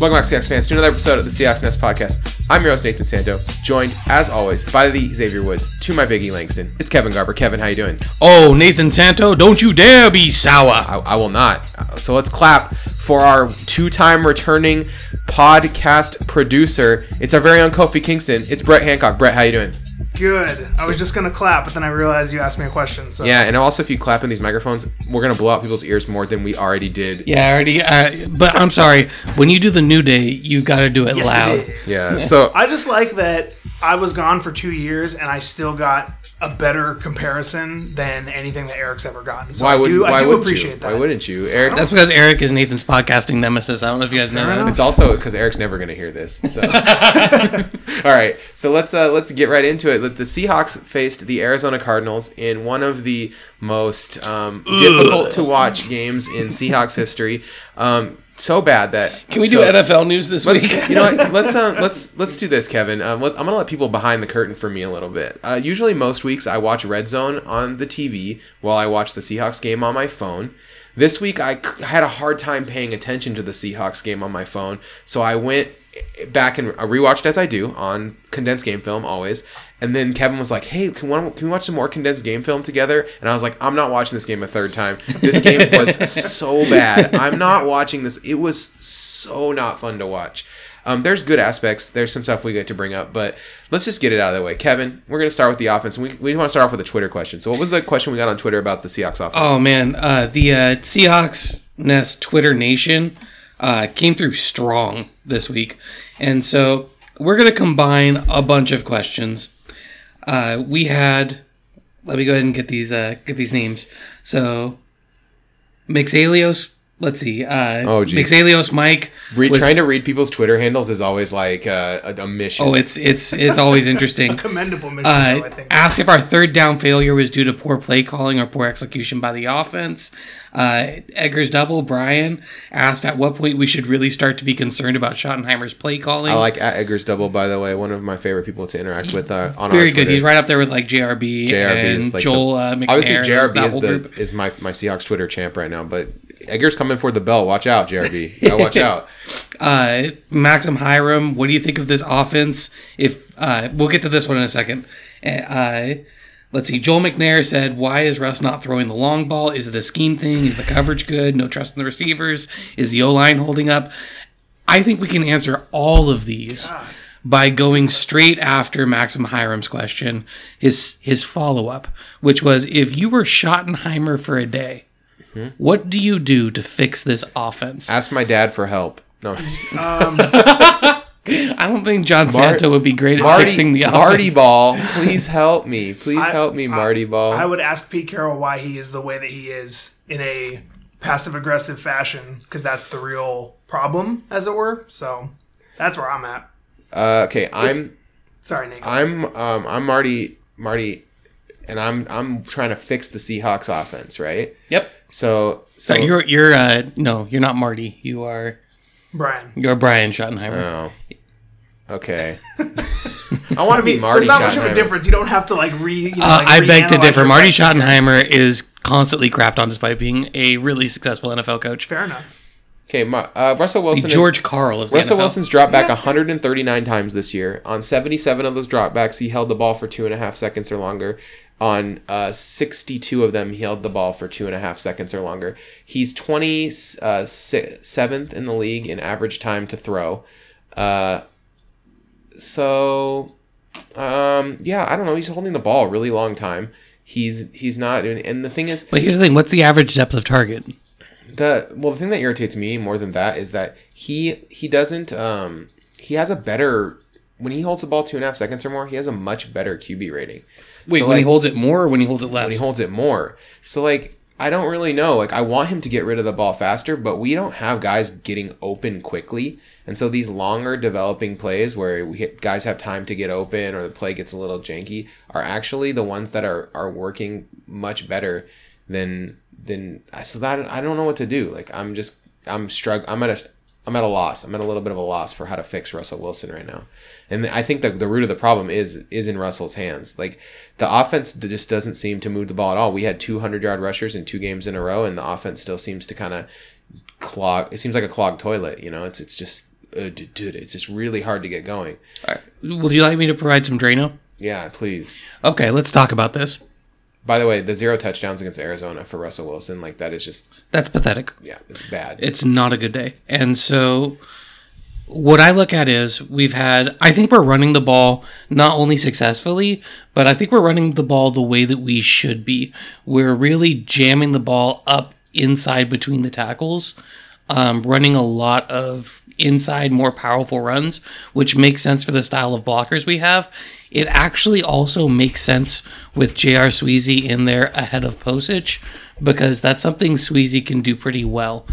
Welcome back, Seahawks fans, to another episode of the Seahawks Nest podcast. I'm your host, Nathan Santo, joined, as always, by the Xavier Woods, to my Biggie Langston. It's Kevin Garber. Kevin, how you doing? Oh, Nathan Santo, don't you dare be sour. I, I will not. Uh, So let's clap for our two-time returning podcast producer. It's our very own Kofi Kingston. It's Brett Hancock. Brett, how you doing? Good. I was just gonna clap, but then I realized you asked me a question. So Yeah, and also if you clap in these microphones, we're gonna blow out people's ears more than we already did. Yeah, I already. Uh, but I'm sorry. When you do the new day, you got to do it Yes, it loud. Yeah. So I just like that I was gone for two years and I still got a better comparison than anything that Eric's ever gotten. So why I would do, why I do wouldn't appreciate you? that. Why wouldn't you, Eric? That's because Eric is Nathan's podcasting nemesis. I don't know if you guys know that. It's also because Eric's never going to hear this. So, all right. So let's uh, let's get right into it. The Seahawks faced the Arizona Cardinals in one of the most um, difficult to watch games in Seahawks history. Um, so bad that Can we do NFL news this week? you know what? Let's uh, let's let's do this, Kevin. Um, let, I'm gonna let people behind the curtain for me a little bit. Uh, usually, most weeks I watch Red Zone on the TV while I watch the Seahawks game on my phone. This week I c- had a hard time paying attention to the Seahawks game on my phone, so I went back and rewatched as I do on condensed game film always. And then Kevin was like, "Hey, can, one, can we watch some more condensed game film together?" And I was like, "I'm not watching this game a third time. This game was so bad. I'm not watching this. It was so not fun to watch." Um, there's good aspects. There's some stuff we get to bring up, but let's just get it out of the way. Kevin, we're going to start with the offense. We, we want to start off with a Twitter question. So, what was the question we got on Twitter about the Seahawks offense? Oh man, uh, the uh, Seahawks Nest Twitter Nation uh, came through strong this week, and so we're gonna combine a bunch of questions. Uh, we had, let me go ahead and get these uh, get these names. So, Mixalios. Let's see. Uh, Oh, geez. Mixalios Mike. Read, was- trying to read people's Twitter handles is always like uh, a, a mission. Oh, it's it's it's always interesting. Commendable mission, though, I Uh, think. asked if our third down failure was due to poor play calling or poor execution by the offense. Uh, Eggers double Brian asked at what point we should really start to be concerned about Schottenheimer's play calling. I like at Eggers double, by the way, one of my favorite people to interact with uh, on Very our good. Twitter. He's right up there with like JRB, JRB is and like Joel the- uh, McNair. obviously JRB that is whole the group. is my my Seahawks Twitter champ right now, but Eggers coming for the belt. Watch out, JRB. Gotta watch out. Uh, Maxim Hiram, what do you think of this offense? If uh, we'll get to this one in a second. Uh, let's see. Joel McNair said, "Why is Russ not throwing the long ball? Is it a scheme thing? Is the coverage good? No trust in the receivers? Is the O line holding up?" I think we can answer all of these by going straight after Maxim Hiram's question, his his follow up, which was, "If you were Schottenheimer for a day." What do you do to fix this offense? Ask my dad for help. No, I don't think John Santo would be great at Marty, fixing the offense. Marty Ball, please help me. Please I- help me, I- Marty Ball. I would ask Pete Carroll why he is the way that he is in a passive aggressive fashion, because that's the real problem, as it were. So that's where I'm at. uh, okay, I'm Sorry, Nick. I'm um I'm Marty Marty, and I'm I'm trying to fix the Seahawks offense, right? Yep. So so So you're you're uh no, you're not Marty. You are Brian. you're Brian Schottenheimer. oh, okay. I want to be Marty. There's not much of a difference. You don't have to like re. You know, Uh, I beg to differ. Marty. Schottenheimer is constantly crapped on despite being a really successful NFL coach. Fair enough. Okay, uh, Russell Wilson. is- George Karl of the Russell NFL. Wilson's dropped back Yeah. 139 times this year. On 77 of those dropbacks, he held the ball for two and a half seconds or longer. On uh, 62 of them, he held the ball for two and a half seconds or longer. He's 27th in the league in average time to throw. Uh, so, um, yeah, I don't know. He's holding the ball a really long time. He's he's not, and and the thing is, But here's the thing: what's the average depth of target? the well the thing that irritates me more than that is that he he doesn't um he has a better when he holds the ball two and a half seconds or more he has a much better qb rating Wait, So, when he holds it more or when he holds it less? when he holds it more so like i don't really know like i want him to get rid of the ball faster but we don't have guys getting open quickly and so these longer developing plays where we hit, guys have time to get open or the play gets a little janky are actually the ones that are are working much better than than so that I don't know what to do. Like I'm just I'm strugg I'm at a I'm at a loss. I'm at a little bit of a loss for how to fix Russell Wilson right now. And I think the the root of the problem is is in Russell's hands. Like the offense just doesn't seem to move the ball at all. We had 200 yard rushers in two games in a row, and the offense still seems to kind of clog. It seems like a clogged toilet. You know, it's it's just uh, dude, it's just really hard to get going. All right. Would you like me to provide some Drano? Yeah, please. Okay, let's talk about this. By the way, the zero touchdowns against Arizona for Russell Wilson, like that is just That's pathetic. yeah, it's bad. It's not a good day. And so what I look at is we've had I think we're running the ball not only successfully, but I think we're running the ball the way that we should be. We're really jamming the ball up inside between the tackles, um, running a lot of inside, more powerful runs, which makes sense for the style of blockers we have. It actually also makes sense with J.R. Sweezy in there ahead of Pocic because that's something Sweezy can do pretty well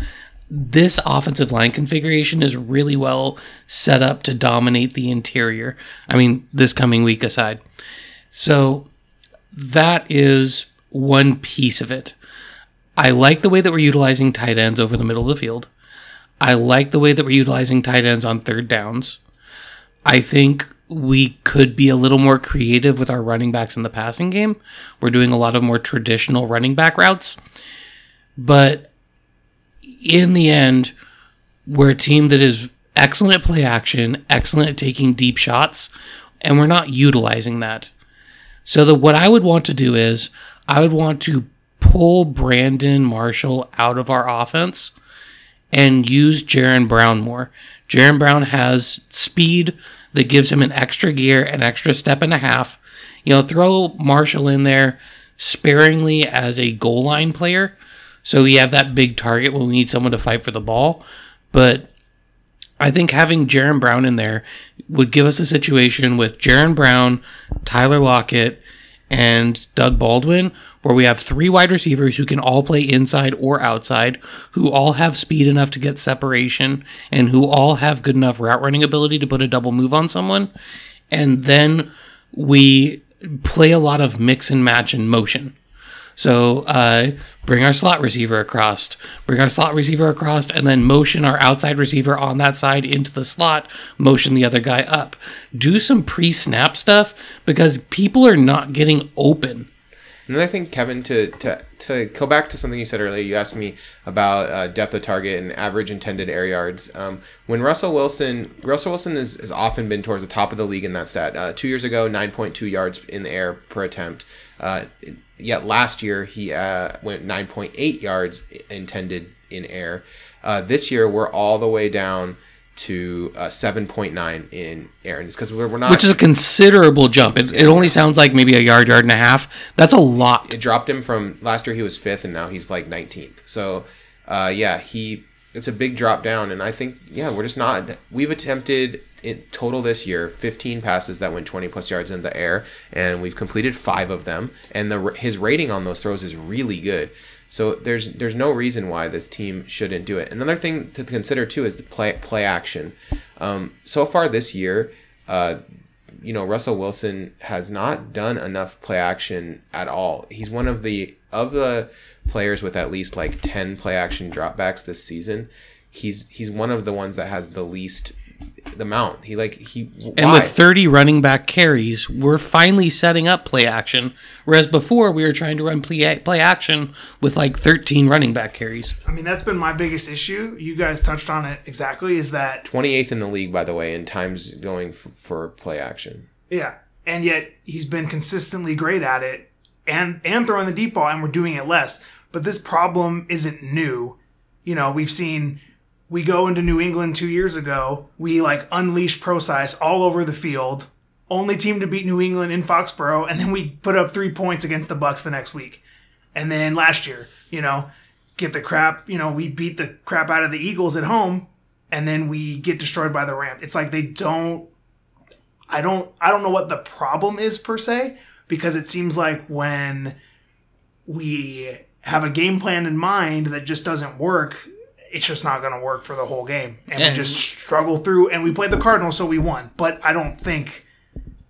this offensive line configuration is really well set up to dominate the interior. I mean, this coming week aside. So that is one piece of it. I like the way that we're utilizing tight ends over the middle of the field. I like the way that we're utilizing tight ends on third downs. I think we could be a little more creative with our running backs in the passing game. We're doing a lot of more traditional running back routes. But in the end, we're a team that is excellent at play action, excellent at taking deep shots, and we're not utilizing that. So what I would want to do is I would want to pull Brandon Marshall out of our offense and use Jaron Brown more. Jaron Brown has speed that gives him an extra gear, an extra step and a half. You know, throw Marshall in there sparingly as a goal line player. So we have that big target when we need someone to fight for the ball. But I think having Jaron Brown in there would give us a situation with Jaron Brown, Tyler Lockett, and Doug Baldwin, where we have three wide receivers who can all play inside or outside, who all have speed enough to get separation, and who all have good enough route running ability to put a double move on someone. And then we play a lot of mix and match and motion. So uh, bring our slot receiver across, bring our slot receiver across, and then motion our outside receiver on that side into the slot, motion the other guy up. Do some pre snap stuff because people are not getting open. Another thing, Kevin, to, to to go back to something you said earlier, you asked me about uh, depth of target and average intended air yards. Um, when Russell Wilson, Russell Wilson has, often been towards the top of the league in that stat. Uh, two years ago, 9.2 yards in the air per attempt. Uh, yet last year he uh, went 9.8 yards intended in air. Uh, this year we're all the way down to uh, 7.9 in air, and it's because we're, we're not. Which is a considerable jump. It, it only sounds like maybe a yard, yard and a half. That's a lot. it dropped him from last year he was fifth and now he's like 19th so uh, yeah he it's a big drop down and i think yeah we're just not we've attempted in total this year 15 passes that went 20 plus yards in the air and we've completed five of them and the his rating on those throws is really good so there's there's no reason why this team shouldn't do it another thing to consider too is the play play action um, so far this year uh, you know Russell Wilson has not done enough play action at all. He's one of the of the players with at least like 10 play action dropbacks this season. He's he's one of the ones that has the least the mount. He like he And why? with 30 running back carries, we're finally setting up play action. Whereas before, we were trying to run play, play action with like 13 running back carries. I mean, that's been my biggest issue. You guys touched on it exactly. Is that 28th in the league by the way in times going f- for play action. yeah, and yet he's been consistently great at it, and and throwing the deep ball, and we're doing it less. But this problem isn't new. You know, we've seen. We go into New England two years ago. We like unleash Prosise all over the field. Only team to beat New England in Foxborough, and then we put up three points against the Bucs the next week. And then last year, you know, get the crap, you know, we beat the crap out of the Eagles at home and then we get destroyed by the Rams. It's like they don't I don't I don't know what the problem is per se because it seems like when we have a game plan in mind that just doesn't work, it's just not going to work for the whole game. And, we just struggle through and we played the Cardinals so we won. But I don't think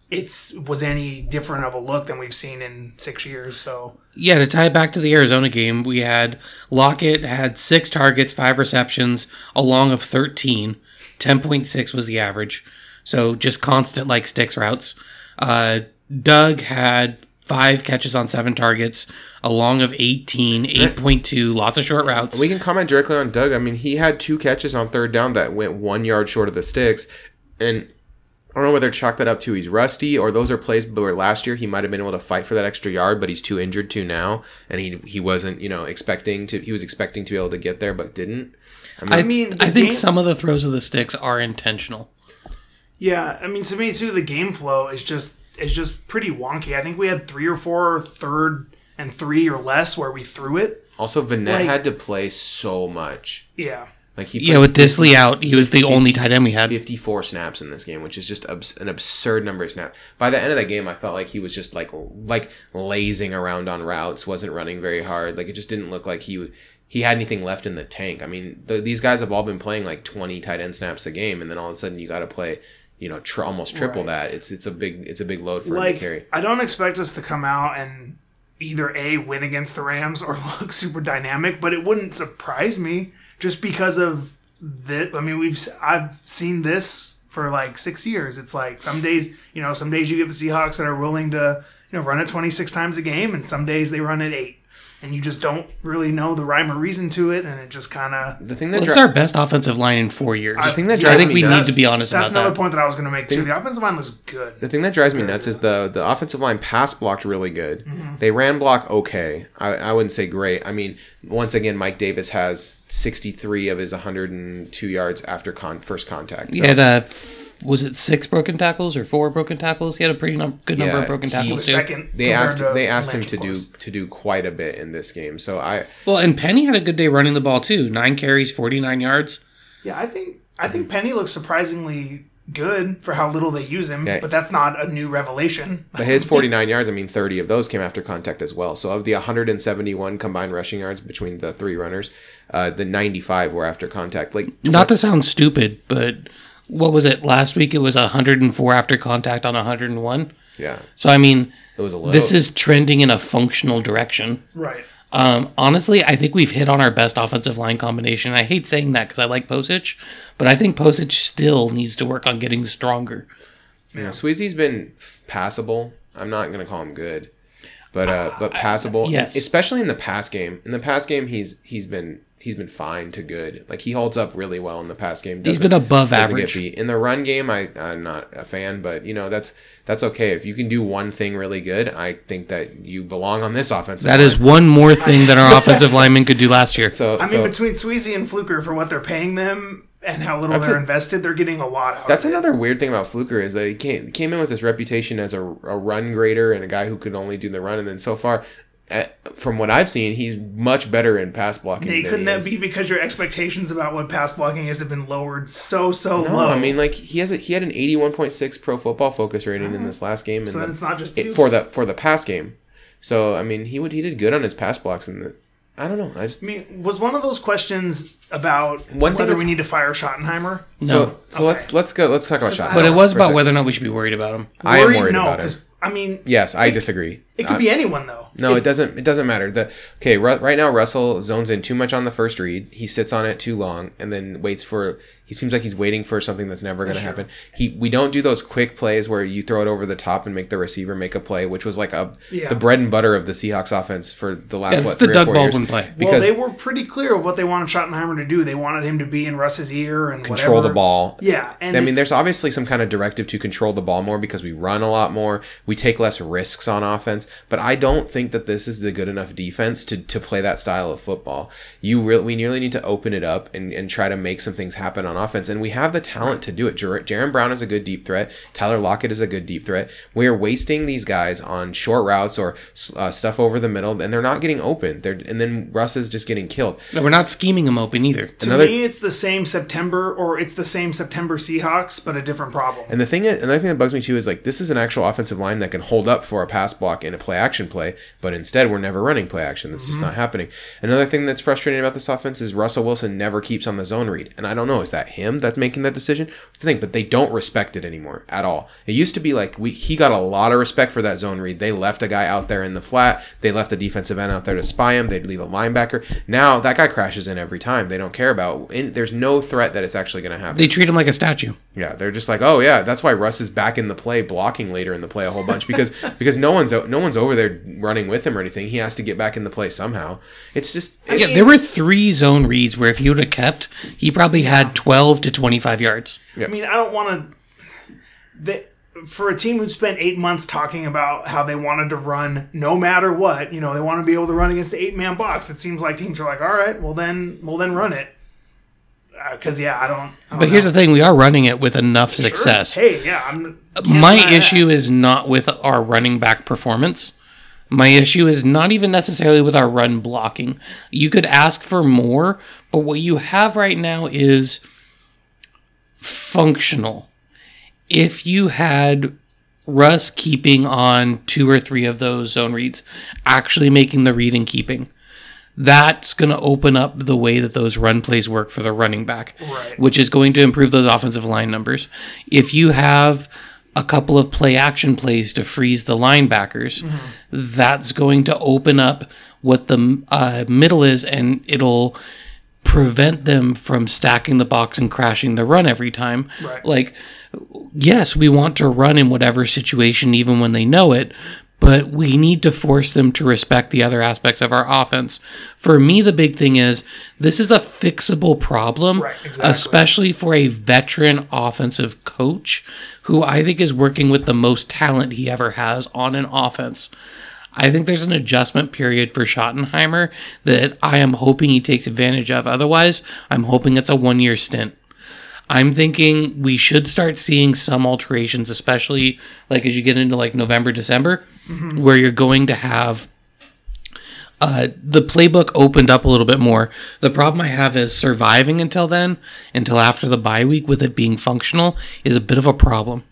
it's was any different of a look than we've seen in 6 years, so Yeah, to tie it back to the Arizona game, we had Lockett had six targets, five receptions, a long of 13. 10.6 was the average. So just constant like sticks routes. Uh, Doug had five catches on seven targets, a long of 18, 8.2, lots of short routes. We can comment directly on Doug. I mean, he had two catches on third down that went one yard short of the sticks, and I don't know whether to chalk that up to he's rusty or those are plays where last year he might have been able to fight for that extra yard, but he's too injured to now, and he he wasn't you know expecting to he was expecting to be able to get there but didn't. I, mean, the I think game- some of the throws of the sticks are intentional. Yeah, I mean to me too, the game flow is just is just pretty wonky. I think we had three or four third and three or less where we threw it. Also, Vannett Like- had to play so much. Yeah. Like he Yeah, played with Dissly out, he was the only tight end we had. 54 snaps in this game, which is just abs- an absurd number of snaps. By the end of that game, I felt like he was just like like lazing around on routes, wasn't running very hard. Like it just didn't look like he he had anything left in the tank. I mean, the, these guys have all been playing like 20 tight end snaps a game, and then all of a sudden you got to play, you know, tr- almost triple Right. that. It's it's a big it's a big load for him to carry. I don't expect us to come out and either a win against the Rams or look super dynamic, but it wouldn't surprise me just because of that. I mean, we've I've seen this for like six years. It's like some days, you know, some days you get the Seahawks that are willing to you know run it 26 times a game, and some days they run it eight. And you just don't really know the rhyme or reason to it, and it just kind of The thing that Well, dri- it's our best offensive line in four years. I thing that drives I think me we nuts- need to be honest That's about another that. point that I was going to make too. The offensive line looks good. The thing that drives me nuts is the the offensive line pass blocked really good. They ran block okay. I, I wouldn't say great. I mean, once again, Mike Davis has 63 of his 102 yards after con- first contact. He So, had uh, was it six broken tackles or four broken tackles? He had a pretty num- good number Yeah, of broken tackles too. Second, they asked to they asked him to of do to do quite a bit in this game. So I Well, and Penny had a good day running the ball too. Nine carries, forty nine yards. Yeah, I think I think Penny looks surprisingly good for how little they use him, Yeah. but that's not a new revelation. but his 49 yards, I mean 30 of those came after contact as well. So of the 171 combined rushing yards between the three runners, uh, the 95 were after contact. Like Not to sound stupid, but what was it last week? It was hundred and four after contact on hundred and one. yeah, So I mean, it was a little. this is trending in a functional direction. Right. Um, honestly, I think we've hit on our best offensive line combination. I hate saying that because I like Pocic, but I think Pocic still needs to work on getting stronger. Yeah, Sweezy's been passable. I'm not gonna call him good, but uh, but passable. yes. especially in the pass game. In the pass game, he's he's been he's been fine to good. Like he holds up really well in the pass game. He's Doesn't- been above average. beat. In the run game, I I'm not a fan, but you know that's that's okay. If you can do one thing really good, I think that you belong on this offensive. That line. is one more thing that our offensive lineman could do last year. so. I mean, so between Sweezy and Fluker for what they're paying them and how little That's they're a- invested, they're getting a lot out That's of it. another weird thing about Fluker is that he came, came in with this reputation as a, a run grader and a guy who could only do the run, and then so far, from what I've seen, he's much better in pass blocking. Nate, than couldn't he that is. be because your expectations about what pass blocking is have been lowered so so No, low? I mean like he has a, he had an eighty one point six Pro Football Focus rating in this last game, and Uh-huh. so then the- it's not just it- for the for the pass game. So I mean, he would he did good on his pass blocks, and the, I don't know. I just I mean, was one of those questions about One whether we need to fire Schottenheimer? so so let's let's go let's talk about shot. But it was about whether or not we should be worried about him. I am Worried? worried no, about it. I mean, Yes, I disagree. it could I- be uh, anyone though. No, If- it doesn't. It doesn't matter. The okay, right now Russell zones in too much on the first read. He sits on it too long, and then waits for. He seems like he's waiting for something that's never going to Sure. happen. He we don't do those quick plays where you throw it over the top and make the receiver make a play, which was like a Yeah. the bread and butter of the Seahawks offense for the last Yeah, it's what the three Doug four Baldwin years. play. Well, they were pretty clear of what they wanted Schottenheimer to do. They wanted him to be in Russ's ear and control whatever. the ball. Yeah, and I mean, there's obviously some kind of directive to control the ball more because we run a lot more. We take less risks on offense, but I don't think that this is a good enough defense to, to play that style of football. You really, we really need to open it up and, and try to make some things happen on offense, and we have the talent to do it. Jer- Jaron Brown is a good deep threat. Tyler Lockett is a good deep threat. We are wasting these guys on short routes or uh, stuff over the middle, and they're not getting open. They're and then Russ is just getting killed. No, we're not scheming them open either. to another- me, it's the same September, or it's the same September Seahawks, but a different problem. And the thing, another thing that bugs me too is like this is an actual offensive line that can hold up for a pass block in a play action play, but instead we're never running play action. That's just not happening. Another thing that's frustrating about this offense is Russell Wilson never keeps on the zone read, and I don't know is that him that's making that decision? The thing, but they don't respect it anymore at all. It used to be like we he got a lot of respect for that zone read. They left a guy out there in the flat. They left a defensive end out there to spy him. They'd leave a linebacker. Now that guy crashes in every time. They don't care about. There's no threat that it's actually going to happen. They treat him like a statue. Yeah, they're just like, oh yeah, that's why Russ is back in the play, blocking later in the play a whole bunch because because no one's no one's over there running with him or anything. He has to get back in the play somehow. It's just it's, Yeah, there were three zone reads where if he would have kept, he probably had 12 to 25 yards. I mean, I don't want to. For a team who spent eight months talking about how they wanted to run no matter what, you know, they want to be able to run against the eight man box. It seems like teams are like, all right, well then, we'll then run it. Uh, because yeah, I don't. I don't But here's the thing: we are running it with enough Sure. success. Hey, yeah, I'm. My issue is not with our running back performance. My issue is not even necessarily with our run blocking. You could ask for more, but what you have right now is functional. If you had Russ keeping on two or three of those zone reads, actually making the read and keeping, that's going to open up the way that those run plays work for the running back, Right. which is going to improve those offensive line numbers. If you have a couple of play action plays to freeze the linebackers, that's going to open up what the uh, middle is and it'll prevent them from stacking the box and crashing the run every time. Right. Like, yes, we want to run in whatever situation, even when they know it, but we need to force them to respect the other aspects of our offense. For me, the big thing is this is a fixable problem, Right, exactly. especially for a veteran offensive coach who I think is working with the most talent he ever has on an offense. I think there's an adjustment period for Schottenheimer that I am hoping he takes advantage of. Otherwise, I'm hoping it's a one year stint. I'm thinking we should start seeing some alterations, especially like as you get into like November, December, where you're going to have uh, the playbook opened up a little bit more. The problem I have is surviving until then, until after the bye week, with it being functional, is a bit of a problem.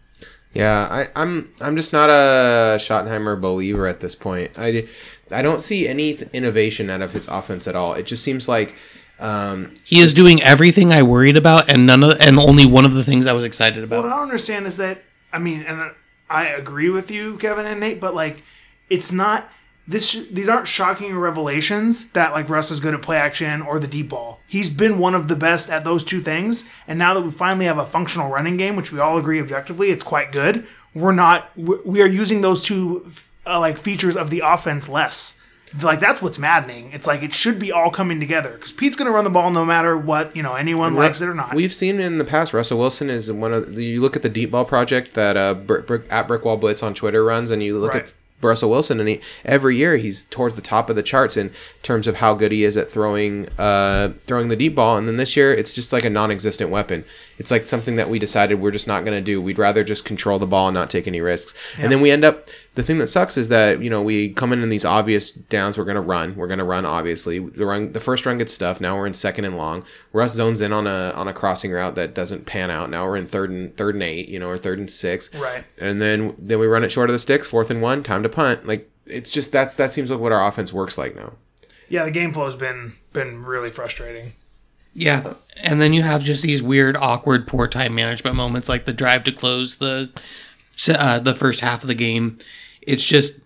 Yeah, I, I'm I'm just not a Schottenheimer believer at this point. I, I don't see any th- innovation out of his offense at all. It just seems like um, He is doing everything I worried about, and none of, and only one of the things I was excited about. What. I don't understand is that I mean, and I agree with you, Kevin and Nate, but like, it's not this. These aren't shocking revelations that like Russ is good at play action or the deep ball. He's been one of the best at those two things, and now that we finally have a functional running game, which we all agree objectively, it's quite good. We're not. we are using those two uh, like features of the offense less. Like that's what's maddening. It's like it should be all coming together because Pete's going to run the ball no matter what you know anyone likes it or not. We've seen in the past Russell Wilson is one of the, you look at the deep ball project that uh, Brick, Brick, at Brickwall Blitz on Twitter runs, and you look Right. at Russell Wilson, and he, every year he's towards the top of the charts in terms of how good he is at throwing uh, throwing the deep ball. And then this year, it's just like a non-existent weapon. It's like something that we decided we're just not going to do. We'd rather just control the ball and not take any risks. And then we end up. The thing that sucks is that you know we come in in these obvious downs. We're going to run. We're going to run. Obviously, the run. The first run gets stuffed. Now we're in second and long. Russ zones in on a on a crossing route that doesn't pan out. Now we're in third and third and eight. You know, or third and six Right. and then then we run it short of the sticks, fourth and one, time to punt. Like it's just that's that seems like what our offense works like now. Yeah, the game flow's been been really frustrating. Yeah, and then you have just these weird, awkward, poor time management moments, like the drive to close the uh, the first half of the game. It's just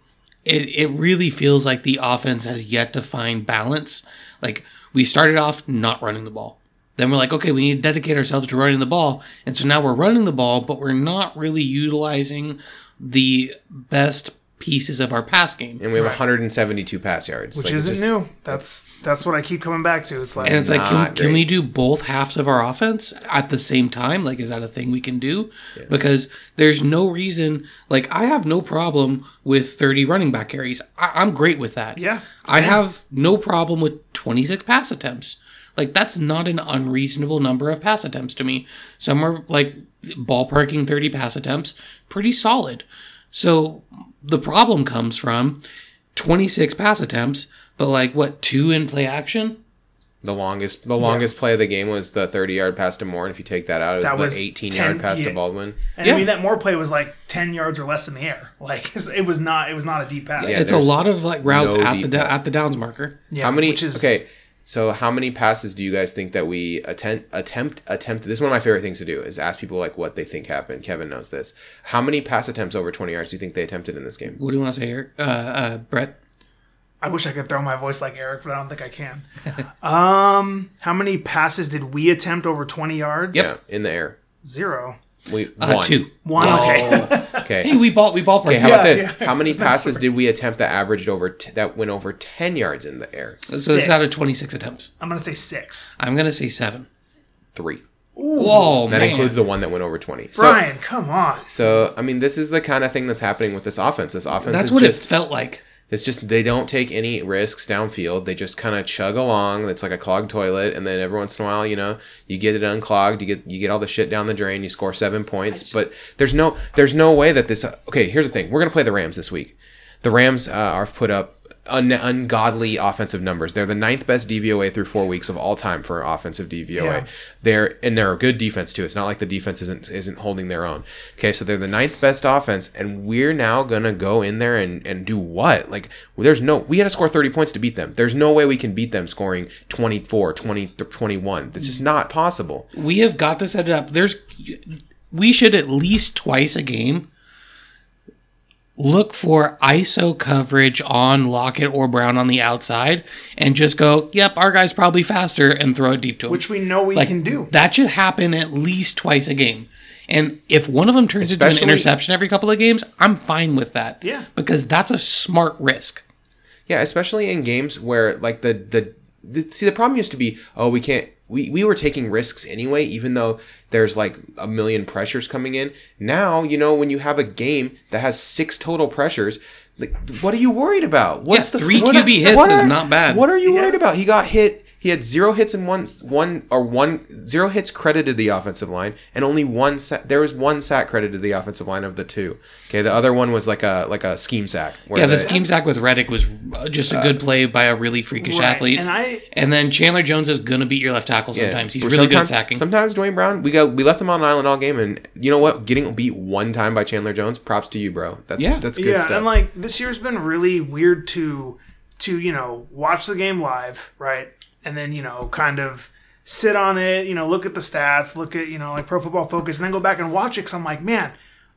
it it really feels like the offense has yet to find balance. Like we started off not running the ball. Then we're like, okay, we need to dedicate ourselves to running the ball. And so now we're running the ball, but we're not really utilizing the best pieces of our pass game. And we have 172 pass yards, which Like, isn't just- new. That's that's what I keep coming back to. It's like And it's like, can, can we do both halves of our offense at the same time? Like, is that a thing we can do? Because there's no reason. Like, I have no problem with 30 running back carries. I, I'm great with that. Yeah, I have no problem with 26 pass attempts. Like, that's not an unreasonable number of pass attempts to me. Somewhere like ballparking 30 pass attempts, pretty solid. So the problem comes from 26 pass attempts, but like what, two in play action? The longest the longest play of the game was the 30 yard pass to Moore, and if you take that out, it was, That the was 18 10 yard pass yeah. to Baldwin. and Yeah. I mean that more play was like ten yards or less in the air. Like it was not it was not a deep pass. Yeah, it's a lot of like routes no at the deep da- at the downs marker. Yeah, how many? Which is, okay, so how many passes do you guys think that we attempt attempt attempt? This is one of my favorite things to do is ask people like what they think happened. Kevin knows this. How many pass attempts over 20 yards do you think they attempted in this game? What do you want to say, Eric? Uh, uh, Brett? I wish I could throw my voice like Eric, but I don't think I can. um, how many passes did we attempt over twenty yards? Yeah, in the air. Zero. We Uh, one. two. One. Okay. Okay. Hey, we ball we ballpark. Okay, how Yeah, about this? yeah. How many passes did we attempt that averaged over t- that went over ten yards in the air? so it's is Sick. out of 26 attempts. I'm gonna say six. I'm gonna say seven. Three. Whoa, That man. includes the one that went over twenty. So, Brian, come on. so I mean, this is the kind of thing that's happening with this offense. This offense That's is what just it felt like. It's just they don't take any risks downfield. They just kind of chug along. It's like a clogged toilet, and then every once in a while, you know, you get it unclogged. You get you get all the shit down the drain. You score seven points, but there's no there's no way that this. Okay, here's the thing. We're gonna play the Rams this week. The Rams uh, are put up un- ungodly offensive numbers. They're the ninth best DVOA through four weeks of all time for offensive DVOA. Yeah. They're and they're a good defense too. It's not like the defense isn't isn't holding their own. Okay, so they're the ninth best offense, and we're now gonna go in there and and do what? Like, there's no we had to score 30 points to beat them. There's no way we can beat them scoring 24, 20, 21. That's just not possible. We have got to set it up. There's we should at least twice a game look for ISO coverage on Lockett or Brown on the outside and just go, yep, our guy's probably faster and throw it deep to him. Which we know we like, can do. That should happen at least twice a game. And if one of them turns into an interception every couple of games, I'm fine with that. Yeah. Because that's a smart risk. Yeah, especially in games where like the the, the see the problem used to be oh we can't we, we were taking risks anyway even though there's like a million pressures coming in. Now you know when you have a game that has six total pressures. Like, what are you worried about? What's Yeah, three what QB hits what is not bad. What are you Yeah. worried about? He got hit. He had zero hits in one one or one zero hits credited the offensive line, and only one sack. There was one sack credited to the offensive line of the two. Okay, the other one was like a like a scheme sack. where Yeah, the scheme sack with Reddick was uh, just a good play by a really freakish Right, athlete. and I- and then Chandler Jones is going to beat your left tackle Yeah. sometimes. He's Or really good at sometimes- sacking. Sometimes Duane Brown, we got we left him on an island all game, and you know what? Getting beat one time by Chandler Jones, props to you, bro. That's Yeah. that's good yeah, stuff. and like this year's been really weird to to you know watch the game live, right? And then you know kind of sit on it, you know, look at the stats, look at you know like Pro Football Focus, and then go back and watch it. Cause I'm like, man,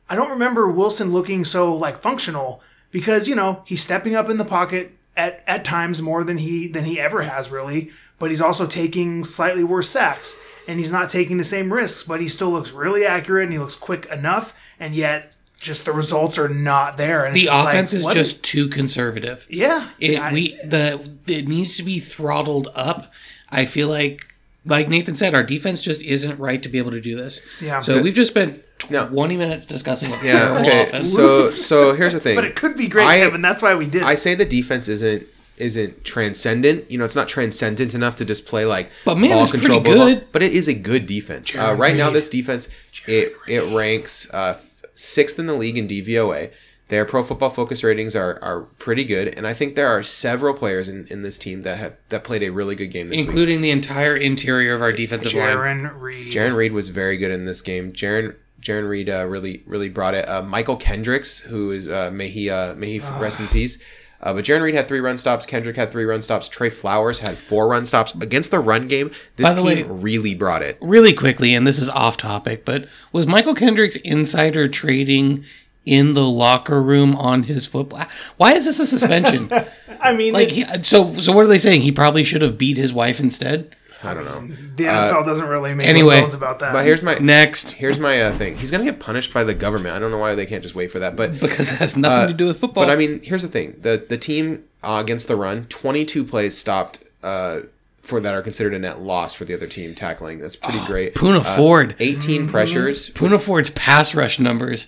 I don't remember Wilson looking so like functional because you know he's stepping up in the pocket at at times more than he than he ever has really, but he's also taking slightly worse sacks. And he's not taking the same risks, but he still looks really accurate and he looks quick enough, and yet just the results are not there. And the it's just offense like, is what just too conservative. yeah. It I- we the it needs to be throttled up. I feel like like Nathan said, our defense just isn't right to be able to do this. Yeah. So we've just spent No. 20 minutes discussing a yeah. terrible Okay. offense. So so here's the thing. but it could be great, I- Kevin. That's why we did. I say the defense isn't isn't transcendent. You know, it's not transcendent enough to just play like But man, ball it's pretty control, blah, blah, good. But it is a good defense. Uh, right now, this defense it it ranks uh, sixth in the league in DVOA. Their Pro Football Focus ratings are, are pretty good, and I think there are several players in, in this team that have that played a really good game this week. including the entire interior of our defensive line. Jarran Reed. Jarran Reed was very good in this game. Jaron Jarran Reed uh, really really brought it. Uh, Mychal Kendricks, who is uh, may he uh, may he rest in peace. Uh, but Jarran Reed had three run stops. Kendrick had three run stops. Tre Flowers had four run stops against the run game. This team way- really brought it. Really quickly, and this is off topic, but was Mychal Kendricks insider trading in the locker room on his football? Why is this a suspension? I mean, like, it- he, so so what are they saying? He probably should have beat his wife instead. I don't know. the NFL doesn't really make anyway, anyway, bones about that. But here's my Next, here's my uh, thing. He's gonna get punished by the government. I don't know why they can't just wait for that. But because it has nothing Uh, to do with football. But I mean, here's the thing: the the team uh, against the run, 22 plays stopped uh, for that are considered a net loss for the other team tackling. That's pretty great. Poona Uh, Ford, 18 pressures, Poona Ford's pass rush numbers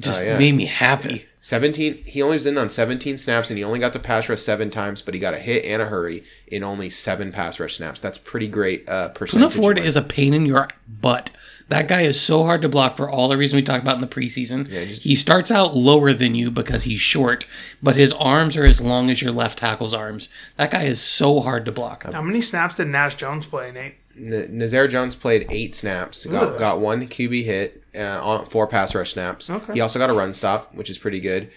just Oh, yeah. made me happy. 17. He only was in on 17 snaps, and he only got to pass rush seven times, but he got a hit and a hurry in only seven pass rush snaps. That's pretty great uh, Poona percentage. Ford is a pain in your butt. That guy is so hard to block for all the reasons we talked about in the preseason. just- he starts out lower than you because he's short, but his arms are as long as your left tackle's arms. That guy is so hard to block. How many snaps did Naz Jones play, Nate? N- Nazair Jones played eight snaps, got, Ugh. got one QB hit, uh, on four pass rush snaps. Okay. He also got a run stop, which is pretty good.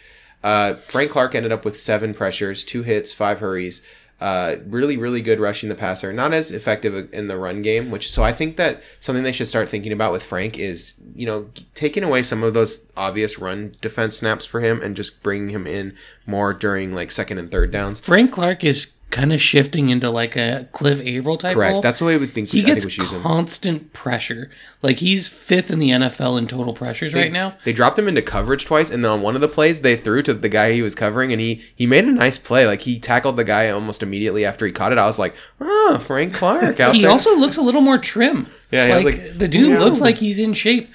Uh, Frank Clark ended up with seven pressures, two hits, five hurries. Uh, really, really good rushing the passer. Not as effective in the run game, which so I think that something they should start thinking about with Frank is you know taking away some of those obvious run defense snaps for him and just bringing him in more during like second and third downs. Frank Clark is kind of shifting into like a Cliff Avril type Correct. role. That's the way we think. he I think gets should constant pressure. Like he's fifth in the NFL in total pressures right now. They dropped him into coverage twice, and then on one of the plays, they threw to the guy he was covering, and he he made a nice play. Like he tackled the guy almost immediately after he caught it. I was like, oh, Frank Clark out there. He there. also looks a little more trim. Yeah, like, like- the dude Yeah. looks like he's in shape.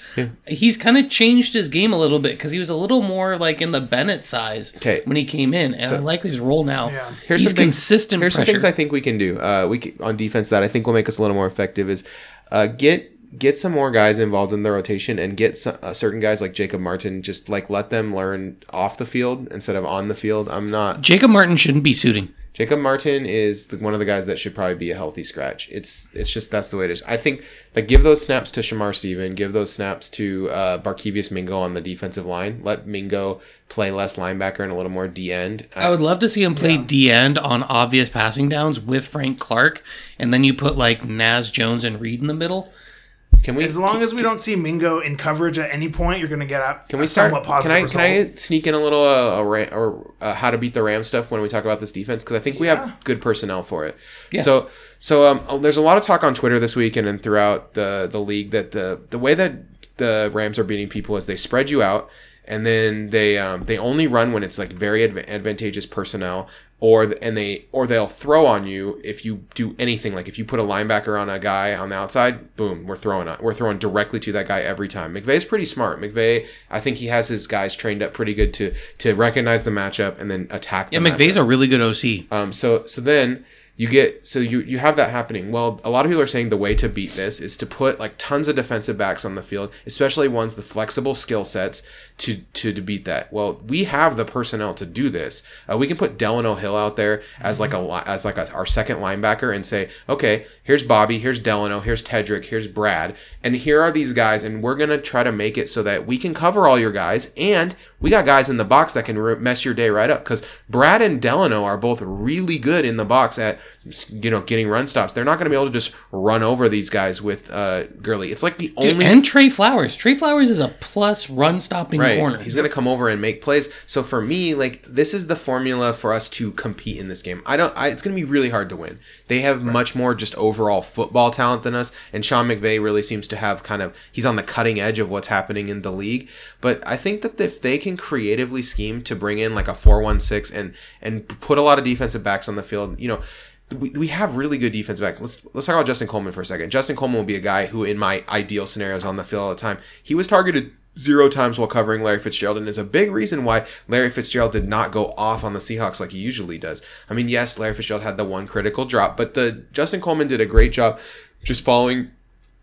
He's kind of changed his game a little bit because he was a little more like in the Bennett size 'Kay. when he came in, and I like his role now. Yeah. Here's he's some things- consistent Here's pressure. some things I think we can do. Uh, we can, on defense that I think will make us a little more effective is uh, get get some more guys involved in the rotation and get some, uh, certain guys like Jacob Martin. Just like let them learn off the field instead of on the field. I'm not. Jacob Martin shouldn't be suiting. Jacob Martin is the, one of the guys that should probably be a healthy scratch. It's it's just that's the way it is. I think like give those snaps to Shamar Stephen, give those snaps to uh, Barkevious Mingo on the defensive line. Let Mingo play less linebacker and a little more D end. I would love to see him play D end on obvious passing downs with Frank Clark, and then you put like Naz Jones and Reed in the middle. Can we As long as we don't see Mingo in coverage at any point, you're going to get up. Can we start? Can I result. can I sneak in a little uh, a Ram, or uh, how to beat the Ram stuff when we talk about this defense because I think we Yeah. have good personnel for it. Yeah. So so um, oh, there's a lot of talk on Twitter this week and, and throughout the the league that the the way that the Rams are beating people is they spread you out and then they um, they only run when it's like very adv- advantageous personnel or and they or they'll throw on you if you do anything like if you put a linebacker on a guy on the outside boom we're throwing on, we're throwing directly to that guy every time McVay's pretty smart McVay I think he has his guys trained up pretty good to to recognize the matchup and then attack Yeah, matchup. McVay's a really good OC. Um, so so then you get so you you have that happening. Well, a lot of people are saying the way to beat this is to put like tons of defensive backs on the field, especially ones with flexible skill sets to to to beat that. Well, we have the personnel to do this. Uh, we can put Delano Hill out there as like a as like a, our second linebacker and say, okay, here's Bobby, here's Delano, here's Tedric, here's Brad, and here are these guys, and we're gonna try to make it so that we can cover all your guys, and we got guys in the box that can re- mess your day right up because Brad and Delano are both really good in the box at you know getting run stops. They're not going to be able to just run over these guys with uh, Gurley. It's like the Dude, only and Tre Flowers. Tre Flowers is a plus run stopping right. corner. He's going to come over and make plays. So for me, like this is the formula for us to compete in this game. I don't. I, it's going to be really hard to win. They have much more just overall football talent than us, and Sean McVay really seems to have kind of he's on the cutting edge of what's happening in the league. But I think that if they can creatively scheme to bring in like a four one six and and put a lot of defensive backs on the field, you know. We, we have really good defense back. Let's let's talk about Justin Coleman for a second. Justin Coleman will be a guy who, in my ideal scenarios, on the field all the time. He was targeted zero times while covering Larry Fitzgerald, and is a big reason why Larry Fitzgerald did not go off on the Seahawks like he usually does. I mean, yes, Larry Fitzgerald had the one critical drop, but the Justin Coleman did a great job just following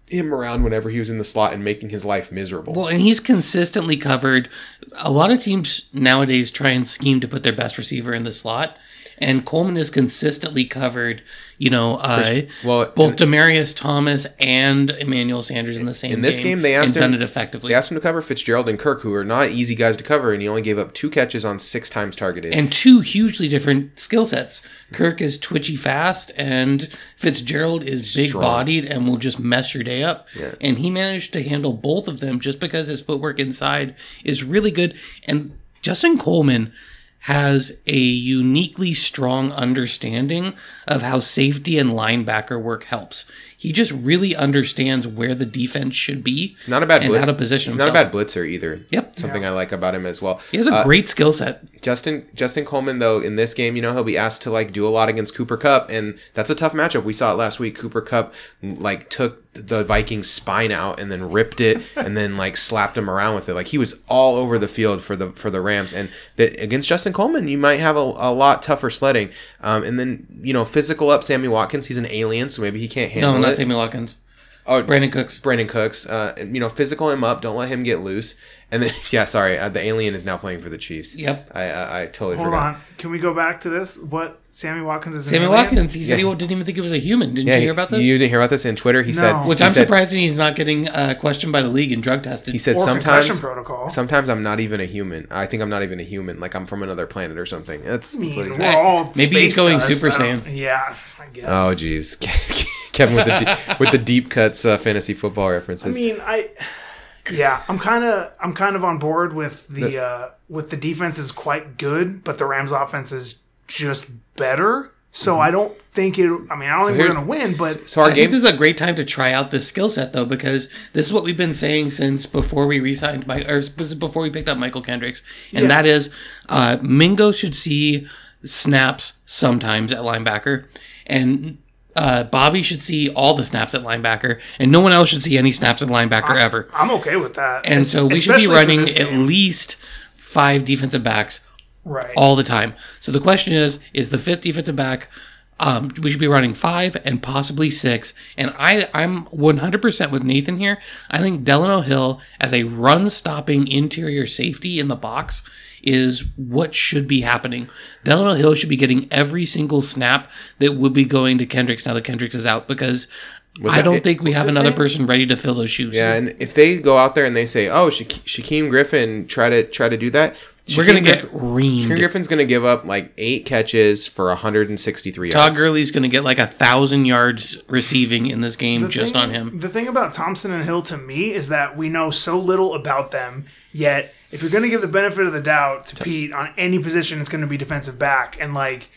him around whenever he was in the slot and making his life miserable. Well, and he's consistently covered. A lot of teams nowadays try and scheme to put their best receiver in the slot, and Coleman is consistently covered. You know, uh, well, both Demaryius Thomas and Emmanuel Sanders in the same in this game, they asked and done him- it effectively. they asked him to cover Fitzgerald and Kirk, who are not easy guys to cover, and he only gave up two catches on six times targeted. and two hugely different skill sets. Kirk is twitchy fast, and Fitzgerald is big bodied and will just mess your day up. Yeah. And he managed to handle both of them just because his footwork inside is really good. And Justin Coleman has a uniquely strong understanding of how safety and linebacker work helps. He just really understands where the defense should be. It's not a bad and blitz. how to position He's not a bad blitzer either. Yep. Something I like about him as well. He has a Uh, great skill set. Justin Justin Coleman though in this game, you know, he'll be asked to like do a lot against Cooper Kupp, and that's a tough matchup. We saw it last week. Cooper Kupp like took the Vikings spine out and then ripped it and then like slapped him around with it. Like he was all over the field for the for the Rams. And that against Justin Coleman, you might have a, a lot tougher sledding. Um, and then you know, physical up Sammy Watkins. He's an alien, so maybe he can't handle it. No, not it. Sammy Watkins. Oh, Brandin Cooks. Brandin Cooks. Uh, you know, physical him up. Don't let him get loose. And then yeah, sorry, uh, the alien is now playing for the Chiefs. Yep. I I, I totally Hold forgot. on. Can we go back to this? What Sammy Watkins is Sammy alien? Watkins, he said Yeah. he didn't even think he was a human. Didn't Yeah, you hear about this? You didn't hear about this in Twitter. He No. said, Which he I'm said, surprised that he's not getting uh, questioned by the league and drug tested. He said Or concussion sometimes, protocol. sometimes I'm not even a human. I think I'm not even a human. Like I'm from another planet or something. That's, I mean, that's what he we're said. all Maybe he's space going dust. Super I don't- Saiyan. Yeah, I guess. Oh, jeez, Kevin with the de- with the deep cuts uh, fantasy football references. I mean, I yeah, I'm kind of I'm kind of on board with the uh, with the defense is quite good, but the Rams offense is just better. So I don't think it. I mean, I don't think we're going to win, but So our I think game this is a great time to try out this skill set though, because this is what we've been saying since before we re-signed Mike, or before we picked up Mychal Kendricks, and Yeah. that is uh, Mingo should see snaps sometimes at linebacker, and uh, Bobby should see all the snaps at linebacker, and no one else should see any snaps at linebacker ever. I'm okay with that. And so we should be running at least five defensive backs right. all the time. So the question is, is the fifth defensive back? Um, we should be running five and possibly six. And I, I'm 100% with Nathan here. I think Delano Hill as a run-stopping interior safety in the box is what should be happening. Delano Hill should be getting every single snap that would be going to Kendricks now that Kendricks is out because. I that- don't think we have another thing- person ready to fill those shoes. Yeah, and if they go out there and they say, "Oh, Sha- Shaquem Griffin try to try to do that," We're gonna get Griff- reamed. Shaquem Griffin's going to give up like eight catches for 163 yards. Todd yards. Gurley's going to get like a thousand yards receiving in this game The just thing- on him. The thing about Thompson and Hill to me is that we know so little about them. Yet, if you're going to give the benefit of the doubt to Pete on any position, it's going to be defensive back, and like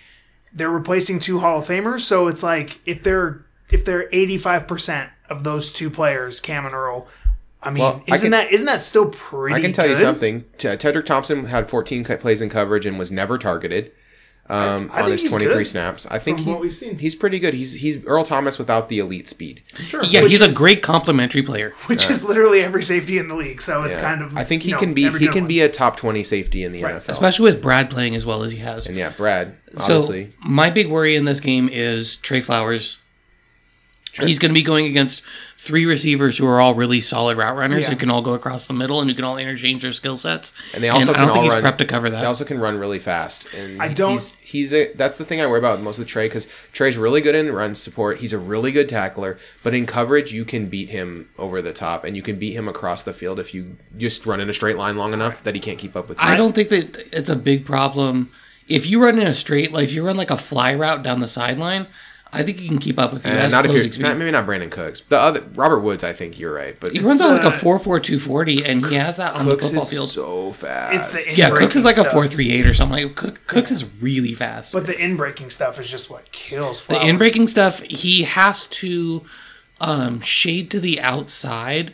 they're replacing two Hall of Famers. So it's like if they're if they're 85 percent of those two players, Cam and Earl. I mean, Well, isn't can- that isn't that still pretty? I can tell you something. T- Tedric Thompson had 14 plays in coverage and was never targeted um, I on his 23 good snaps. I think from he's, what we've seen. he's pretty good. He's he's Earl Thomas without the elite speed. Sure, Yeah, which he's is- a great complementary player. which is literally every safety in the league. So it's Yeah. kind of I think he you know, can be he can one. be a top 20 safety in the Right. NFL. Especially with Brad playing as well as he has. and yeah, Brad So my big worry in this game is Tre Flowers. He's going to be going against three receivers who are all really solid route runners Yeah. who can all go across the middle and who can all interchange their skill sets. And they also I can don't all think he's run- prepped to cover that. They also can run really fast, and I don't- He's, he's a. That's the thing I worry about most of Tre because Tre's really good in run support. He's a really good tackler, but in coverage, you can beat him over the top, and you can beat him across the field if you just run in a straight line long enough that he can't keep up with you. I don't think that it's a big problem. If you run in a straight, like if you run like a fly route down the sideline, I think he can keep up with you. Uh, not if you're not, maybe not Brandin Cooks. The other Robert Woods, I think you're right, but He runs on like the- a four four two forty, and he has that on Cooks the football is field. so fast. It's the yeah, Cooks is like a in-breaking four stuff. three eight or something. Like Cook, Cooks is really fast. But the in breaking stuff is just what kills. the Flowers. in breaking stuff, he has to um, shade to the outside.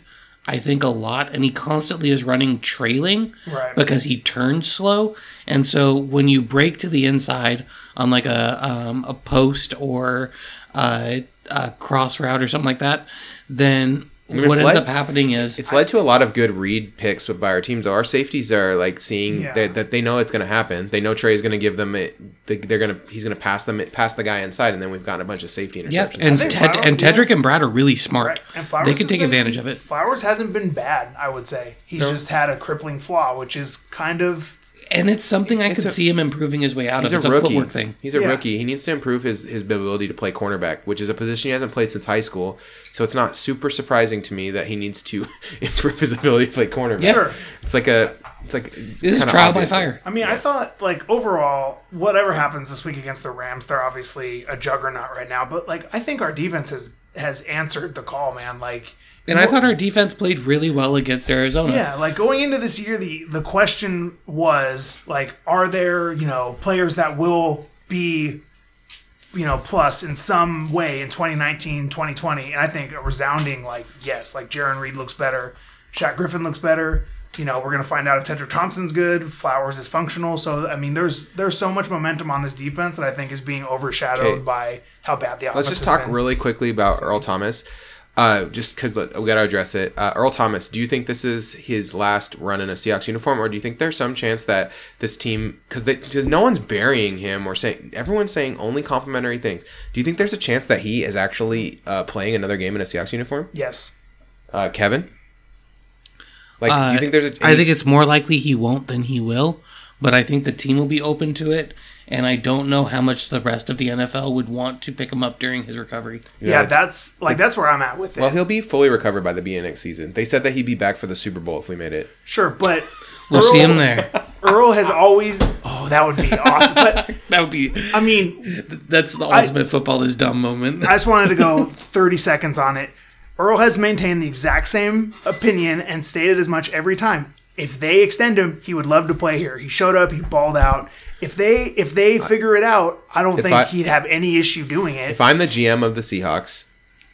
I think a lot, and he constantly is running trailing Right. because he turns slow. And so when you break to the inside on like a um, a post or a, a cross route or something like that, then mean, what it's ends led- up happening is It's led to a lot of good read picks by our teams. Though our safeties are like seeing Yeah. that, that they know it's going to happen. They know Tre's going to give them it. they- They're going to he's going to pass them pass the guy inside, and then we've gotten a bunch of safety interceptions. yeah, and think Ted Flowers- and yeah. Tedric and Brad are really smart. Right. And Flowers They can take been- advantage of it. Flowers hasn't been bad, I would say. He's just had a crippling flaw, which is kind of And it's something I It's could a- see him improving his way out He's of. a It's a rookie. footwork thing. He's a Yeah. rookie. He needs to improve his his ability to play cornerback, which is a position he hasn't played since high school. So it's not super surprising to me that he needs to improve his ability to play cornerback. Yeah. sure. It's like a it's like This is kinda trial by fire. I mean, I thought like overall, whatever happens this week against the Rams, they're obviously a juggernaut right now. But like, I think our defense has has answered the call, man. Like, And I thought our defense played really well against Arizona. Yeah, like going into this year, the the question was like, are there you know players that will be you know plus in some way in 2019 2020 and i think a resounding like yes like jarran reed looks better Shaq griffin looks better you know we're gonna find out if tedric thompson's good flowers is functional so i mean there's there's so much momentum on this defense that i think is being overshadowed Okay. by how bad the offense Let's just has talk been. really quickly about Earl Thomas. Uh, just because we got to address it. Uh, Earl Thomas, do you think this is his last run in a Seahawks uniform, or do you think there's some chance that this team, because because no one's burying him or saying everyone's saying only complimentary things. Do you think there's a chance that he is actually uh, playing another game in a Seahawks uniform? yes Uh, Kevin, like, do Uh, you think there's a? I think it's more likely he won't than he will, but I think the team will be open to it. And I don't know how much the rest of the NFL would want to pick him up during his recovery. yeah, that's like that's where i'm at with it well, he'll be fully recovered by the beginning of next season. They said that he'd be back for the Super Bowl if we made it. sure but We'll see him there. Earl has always. Oh, that would be awesome. But That would be. I mean, That's the ultimate football is dumb moment. I just wanted to go 30 seconds on it. Earl has maintained the exact same opinion and stated as much every time. If they extend him, he would love to play here. He showed up, he balled out. If they if they figure it out, I don't think I- he'd have any issue doing it. If I'm the GM of the Seahawks,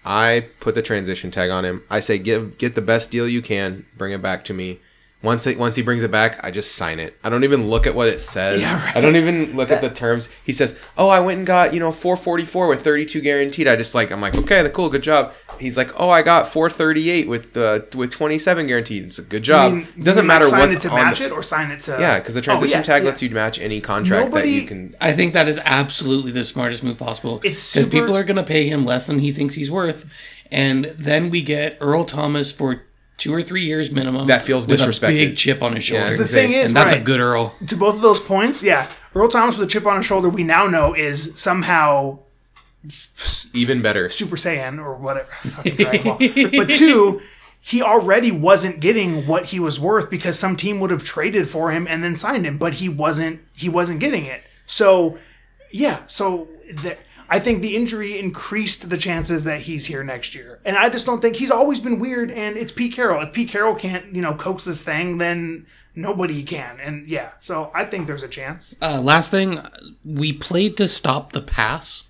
I put the transition tag on him. I say, give get the best deal you can, bring it back to me. Once it, once he brings it back, I just sign it. I don't even look at what it says. Yeah, right. I don't even look at the terms. He says, "Oh, I went and got you know 444 with 32 guaranteed." I just like I'm like, "Okay, cool, good job." He's like, "Oh, I got 438 with the with 27 guaranteed." It's a good job. I mean, it doesn't you mean, like, matter sign what's it to on match the- it or sign it to Yeah, because the Oh, transition yeah, tag yeah. lets you match any contract that you can. I think that is absolutely the smartest move possible. It's because people are going to pay him less than he thinks he's worth, and then we get Earl Thomas for two or three years minimum. That feels disrespectful. big chip on his Yeah, shoulder. The thing is, and that's right, a good Earl. to both of those points, yeah. Earl Thomas with a chip on his shoulder, we now know is somehow Even better. Super Saiyan or whatever. Ball. but two, he already wasn't getting what he was worth because some team would have traded for him and then signed him, but he wasn't. He wasn't getting it. So, yeah. So the, I think the injury increased the chances that he's here next year, and I just don't think he's always been weird. And it's Pete Carroll. If Pete Carroll can't, you know, coax this thing, then nobody can. And yeah, so I think there's a chance. Uh, last thing, we played to stop the pass,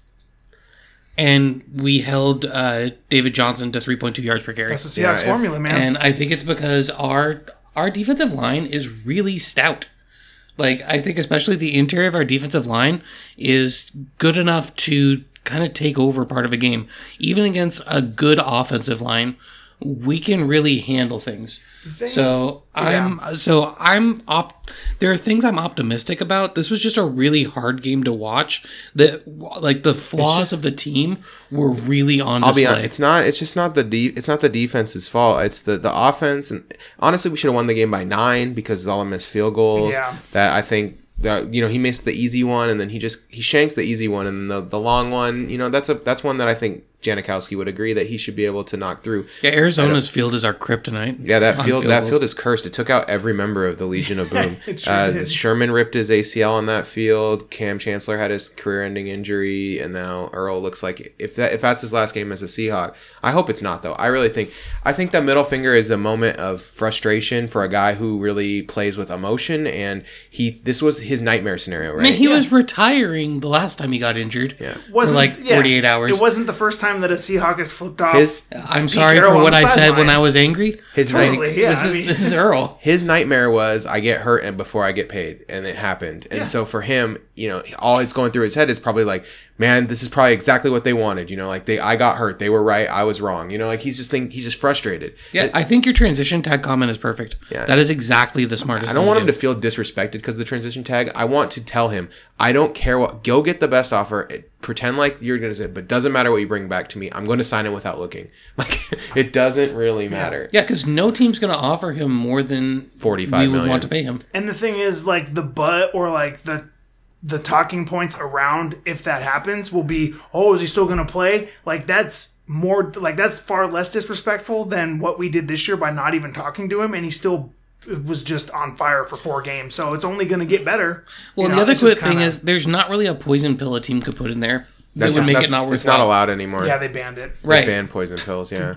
and we held uh, David Johnson to 3.2 yards per carry. That's the Yeah, Seahawks if- formula, man. And I think it's because our our defensive line is really stout. Like I think especially the interior of our defensive line is good enough to kind of take over part of a game. Even against a good offensive line, we can really handle things. So I'm so I'm op. There are things I'm optimistic about. This was just a really hard game to watch. That like the flaws of the team were really on I'll be display. honest. It's not. It's just not the de- It's not the defense's fault. It's the the offense. And honestly, we should have won the game by nine because Zala missed field goals. Yeah. That I think that you know he missed the easy one and then he just he shanks the easy one and the the long one. You know that's a that's one that I think Janikowski would agree that he should be able to knock through. Yeah, Arizona's field is our kryptonite. Yeah, that on field that goals. field is cursed. It took out every member of the Legion of Boom. Sure uh. Sherman ripped his ACL on that field. Cam Chancellor had his career-ending injury, and now Earl looks like if that if that's his last game as a Seahawk, I hope it's not though. I really think I think that middle finger is a moment of frustration for a guy who really plays with emotion, and he this was his nightmare scenario, right? I mean, he was retiring the last time he got injured. yeah. For like yeah, 48 hours. It wasn't the first time that a Seahawk has flipped off. His I'm sorry Carroll for what I said sideline. when I was angry. his Totally, night- yeah. this I is mean- this is Earl. his nightmare was I get hurt and before I get paid, and it happened. And Yeah. so for him, you know, all it's going through his head is probably like, man, this is probably exactly what they wanted. You know, like they, I got hurt, they were right, I was wrong. You know, like he's just think he's just frustrated. Yeah, I think your transition tag comment is perfect. Yeah. that is exactly the smartest. I don't thing want to him do. to feel disrespected because of the transition tag. I want to tell him, I don't care what, go get the best offer. Eh, pretend like you're gonna say, but doesn't matter what you bring back to me. I'm going to sign it without looking. Like it doesn't really matter. Yeah, because no team's going to offer him more than 45 we would million. want to pay him. And the thing is, like the but or like the the talking points around if that happens will be, oh, is he still going to play? Like that's more like that's far less disrespectful than what we did this year by not even talking to him, and he still was just on fire for four games. So it's only going to get better. Well, You know, the other quick thing kinda- is there's not really a poison pill a team could put in there that That's, would make it not worthwhile. It's not allowed anymore. yeah, they banned it. They right? ban poison pills. Yeah.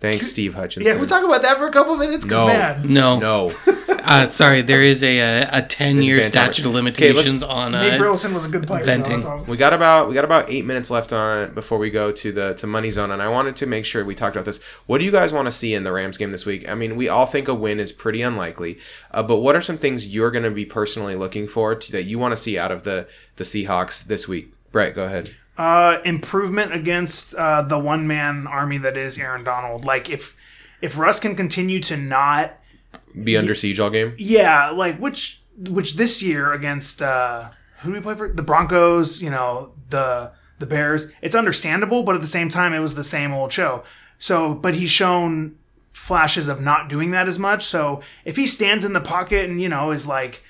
Thanks, Steve Hutchinson. Yeah, can we talk about that for a couple minutes? Because No. man, No, No. Uh, sorry, there is a a, a ten year ban statute of limitations on Nate uh, Burleson was a good player. venting. that's. We got about we got about eight minutes left on it before we go to the to money zone, and I wanted to make sure we talked about this. What do you guys want to see in the Rams game this week? I mean, we all think a win is pretty unlikely, uh, but what are some things you're going to be personally looking for to, that you want to see out of the the Seahawks this week? Brett, go ahead. Uh, improvement against uh, the one man army that is Aaron Donald. Like if if Russ can continue to not Be under siege all game. Yeah, like which which this year against uh who do we play for? The Broncos, you know, the the Bears. It's understandable, but at the same time it was the same old show. So, but he's shown flashes of not doing that as much. So, if he stands in the pocket and, you know, is like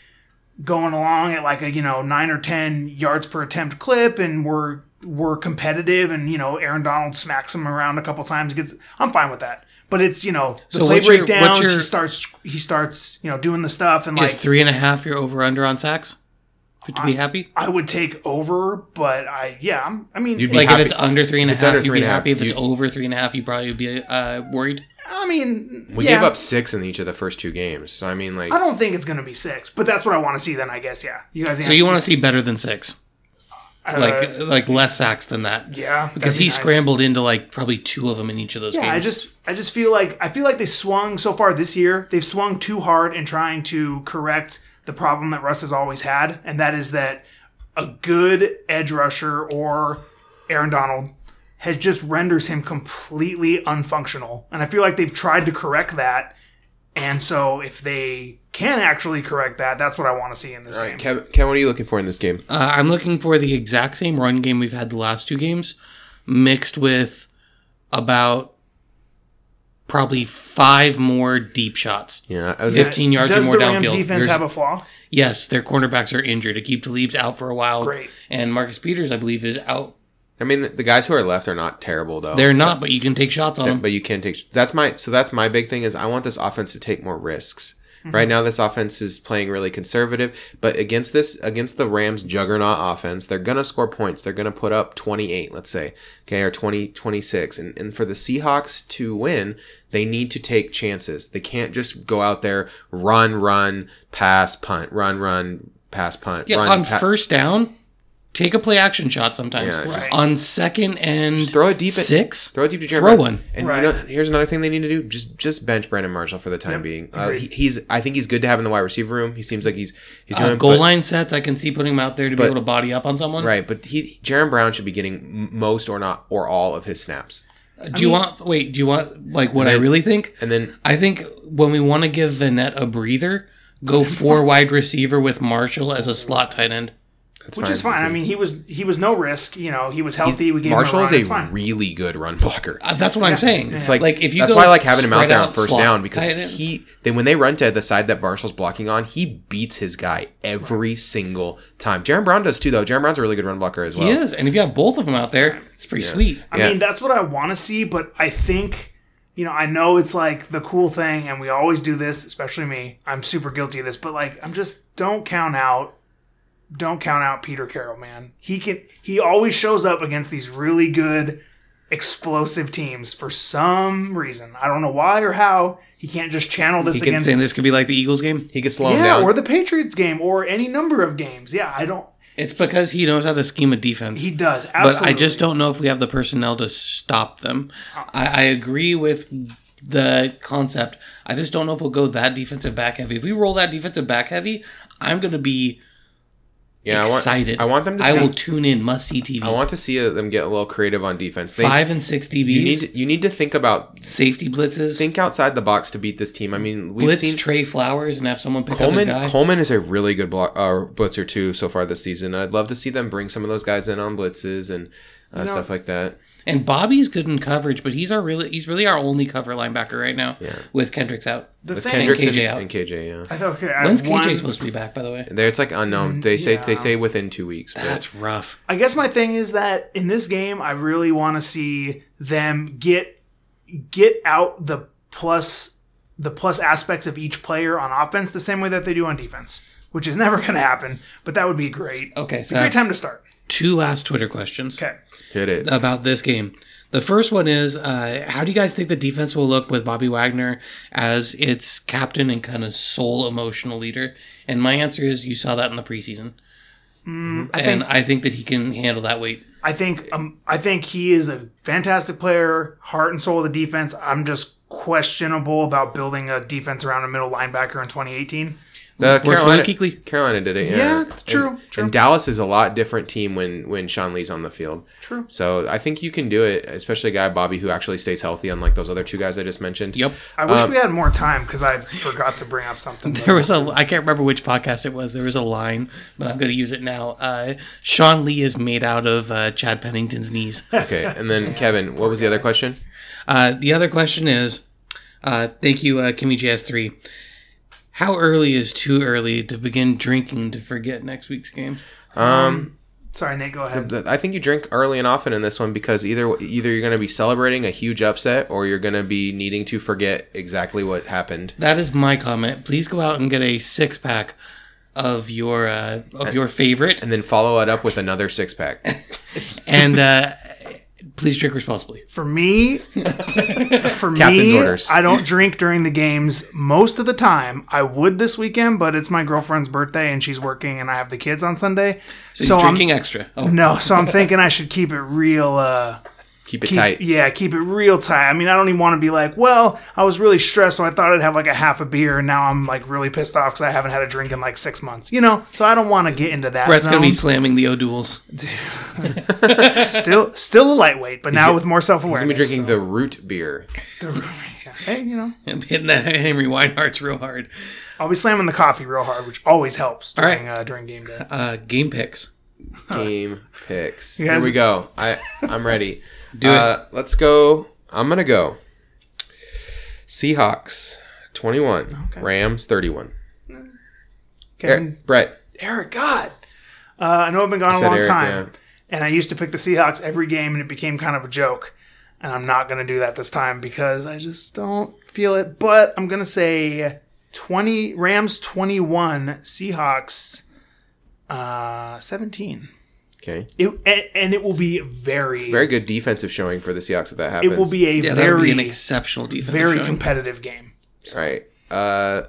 going along at like a, you know, 9 or 10 yards per attempt clip and we're we're competitive and, you know, Aaron Donald smacks him around a couple times gets I'm fine with that. But it's, you know, the So play what's your- breakdowns, your- he starts he starts, you know, doing the stuff and is like three and a half your over under on sacks for to be happy. I would take over, but I yeah, I'm, I mean, You'd be Like happy- if it's under three and a it's half, you'd be and half, happy. If it's you- over three and a half, you probably would be uh, worried. I mean, We yeah. gave up six in each of the first two games. So I mean, like, I don't think it's going to be six, but that's what I want to see. Then I guess, yeah. You guys, So you want to see better than six, uh, like like less sacks than that, yeah, because be he nice. scrambled into like probably two of them in each of those Yeah, games. I just I just feel like I feel like they swung so far this year. They've swung too hard in trying to correct the problem that Russ has always had, and that is that a good edge rusher or Aaron Donald has just renders him completely unfunctional. And I feel like they've tried to correct that. And so if they can actually correct that, that's what I want to see in this all right, game. Kevin, Kevin, what are you looking for in this game? Uh, I'm looking for the exact same run game we've had the last two games, mixed with about probably five more deep shots. Yeah, I was. 15 yards or Does more the Rams downfield. defense There's- have a flaw? Yes, their cornerbacks are injured. Aqib Talib's out for a while. Great. And Marcus Peters, I believe, is out. I mean, the, the guys who are left are not terrible though. They're not, but you can take shots on them. but you can take. That's my. So that's my big thing is I want this offense to take more risks. Mm-hmm. Right now, this offense is playing really conservative, but against this, against the Rams' juggernaut offense, they're gonna score points. They're gonna put up 28, let's say, okay, or 20, 26. And, and for the Seahawks to win, they need to take chances. They can't just go out there, run, run, pass, punt, run, run, pass, punt, Yeah, run, on pa- first down, take a play action shot sometimes. Yeah, Right. On second and Just throw it deep at- six. Throw it deep to Jeremy. Throw Brown. one. And Right. you know, here's another thing they need to do: just just bench Brandon Marshall for the time Yep. being. Uh, he, he's I think he's good to have in the wide receiver room. He seems like he's he's doing Uh, goal but- line sets, I can see putting him out there to be able to body up on someone. right. But he Jaron Brown should be getting most or not or all of his snaps. Uh, Do you want? Wait. Do you want like what I really think? And then I think when we want to give Vannett a breather, go four wide receiver with Marshall as a slot tight end. That's Which is fine. I mean, he was he was no risk. You know, he was healthy. we gave Marshall him a is run. a fine. really good run blocker. Uh, that's what I'm saying. It's like, like if you that's go why I like having him out there on first slot down because he then when they run to the side that Marshall's blocking on, he beats his guy every single time. Jaron Brown does too, though. Jaron Brown's a really good run blocker as well. he is, and if you have both of them out there, it's pretty sweet. I Yeah. mean, that's what I want to see, but I think, you know, I know it's like the cool thing, and we always do this, especially me. I'm super guilty of this, but like, I'm just don't count out, don't count out Peter Carroll, man. He can, he always shows up against these really good, explosive teams for some reason. I don't know why or how. He can't just channel this He can against, Saying this could be like the Eagles game. He can slow yeah, down. or the Patriots game, or any number of games. Yeah, I don't. It's because he knows how to scheme a defense. He does, but. I just don't know if we have the personnel to stop them. Uh-uh. I, I agree with the concept. I just don't know if we'll go that defensive back heavy. If we roll that defensive back heavy, I'm going to be yeah, I want, excited. I want them to I see. will tune in. Must see TV. I want to see them get a little creative on defense. They, Five and six DBs. you need to, you need to think about safety blitzes. think outside the box to beat this team. I mean, we've blitz seen Tre Flowers and have someone pick up Coleman. his guy. Coleman is a really good block, uh, blitzer too so far this season. I'd love to see them bring some of those guys in on blitzes and uh, know- stuff like that. And Bobby's good in coverage, but he's our really he's really our only cover linebacker right now. Yeah. With Kendricks out. the With thing. Kendricks and, KJ out. and KJ, yeah. I thought, okay, I When's have KJ one- supposed to be back, by the way? There, it's like unknown. Mm, they say they say within two weeks. But That's rough. I guess my thing is that in this game, I really want to see them get get out the plus the plus aspects of each player on offense the same way that they do on defense, which is never going to happen. But that would be great. Okay, It's so a I great time to start. Two last Twitter questions Okay. hit it. about this game. The first one is uh, how do you guys think the defense will look with Bobby Wagner as its captain and kind of sole emotional leader? And my answer is you saw that in the preseason. I think and I think that he can handle that weight. I think um, I think he is a fantastic player, heart and soul of the defense. I'm just questionable about building a defense around a middle linebacker in 2018. The Carolina, Luke Carolina did it. Yeah, Yeah, true, And, true. and Dallas is a lot different team when when Sean Lee's on the field. True. So I think you can do it, especially a guy Bobby who actually stays healthy, unlike those other two guys I just mentioned. Yep. I wish Um, we had more time because I forgot to bring up something. There was a I can't remember which podcast it was. There was a line, but I'm going to use it now. Uh, Sean Lee is made out of uh, Chad Pennington's knees. Okay, and then Kevin, what was the other question? Uh, the other question is, uh, thank you, uh, Kimmy JS3. How early is too early to begin drinking to forget next week's game? Um, Sorry, Nate. Go ahead. I think you drink early and often in this one because either either you're going to be celebrating a huge upset or you're going to be needing to forget exactly what happened. That is my comment. Please go out and get a six pack of your uh, of your favorite, And then follow it up with another six pack. It's and uh, Please drink responsibly. For me, for Captain's me, orders. I don't drink during the games most of the time. I would this weekend, but it's my girlfriend's birthday and she's working, and I have the kids on Sunday. So he's I'm- drinking extra. Oh, no, so I'm thinking I should keep it real. Uh, Keep it keep, tight. Yeah, keep it real tight. I mean, I don't even want to be like, well, I was really stressed, so I thought I'd have like a half a beer, and now I'm like really pissed off because I haven't had a drink in like six months. You know, so I don't want to get into that. Brett's gonna be slamming the O'Douls. still, still a lightweight, but now with more self I'm gonna awareness. be drinking the root beer. The root, yeah. Hey, you know, I'm hitting that Henry Weinhard's real hard. I'll be slamming the coffee real hard, which always helps All right. during uh, during game day. Uh, game picks. Game picks. You Here we go. I I'm ready. Do it. uh, Let's go. I'm gonna go. Seahawks 21, Rams 31. Kevin, Er- Brett, Eric, God, uh, I know I've been gone a long Eric, time, yeah. and I used to pick the Seahawks every game, and it became kind of a joke. And I'm not going to do that this time because I just don't feel it. But I'm going to say 20 Rams 21, Seahawks uh, 17. Okay. It, and, and it will be very, Very good defensive showing for the Seahawks if that happens. it will be a Yeah, that would be very, an exceptional defense. very competitive game. All right. Uh,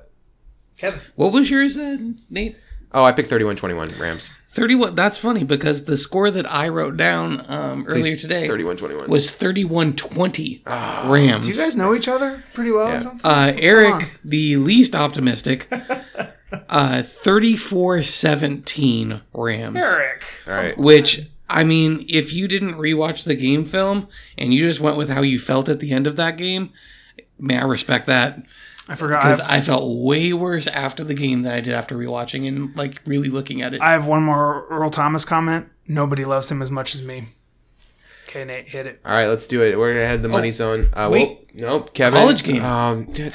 Kevin. What was yours, uh, Nate? oh, I picked 31-21 Rams. 31. That's funny because the score that I wrote down um, earlier today 31-21. was 31 20 Rams. Do you guys know each other pretty well Yeah. or something? uh, What's going on? Eric, the least optimistic, uh, 34 17 Rams. Eric. All right. Which, I mean, if you didn't rewatch the game film and you just went with how you felt at the end of that game, man, I respect that. I forgot. Because I I felt way worse after the game than I did after rewatching and like really looking at it. I have one more Earl Thomas comment. Nobody loves him as much as me. Okay, Nate, hit it. All right, let's do it. We're gonna head to the money zone. Uh, Oh, wait. whoa, nope, Kevin. College game. Um, dude,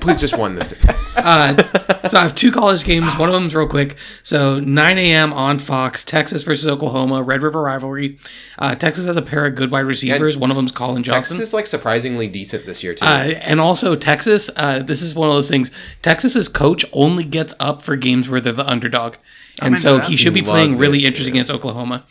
please just one this time. Uh, so I have two college games. One of them's real quick. So 9 a.m. on Fox, Texas versus Oklahoma, Red River rivalry. Uh, Texas has a pair of good wide receivers. One of them's Collin Johnson. Texas is like surprisingly decent this year too. Uh, and also Texas, uh, this is one of those things. Texas's coach only gets up for games where they're the underdog, and so he should be Loves playing it, really interesting yeah. against Oklahoma.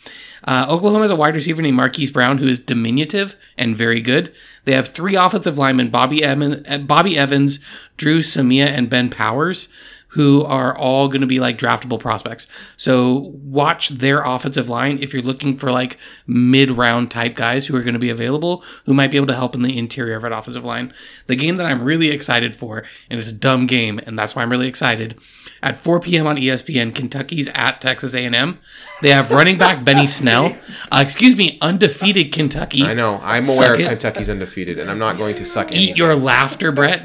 Uh, Oklahoma has a wide receiver named Marquise Brown who is diminutive and very good. They have three offensive linemen: Bobby Evans, uh, Bobby Evans, Dru Samia, and Ben Powers. Who are all going to be like draftable prospects. So watch their offensive line if you're looking for like mid round type guys who are going to be available, who might be able to help in the interior of an offensive line. The game that I'm really excited for, and it's a dumb game, and that's why I'm really excited. At 4 p.m. on ESPN, Kentucky's at Texas A&M. They have running back Benny Snell. Uh, excuse me, undefeated Kentucky. I know. I'm Suck aware it. Kentucky's undefeated, and I'm not going to suck Eat your laughter, Brett.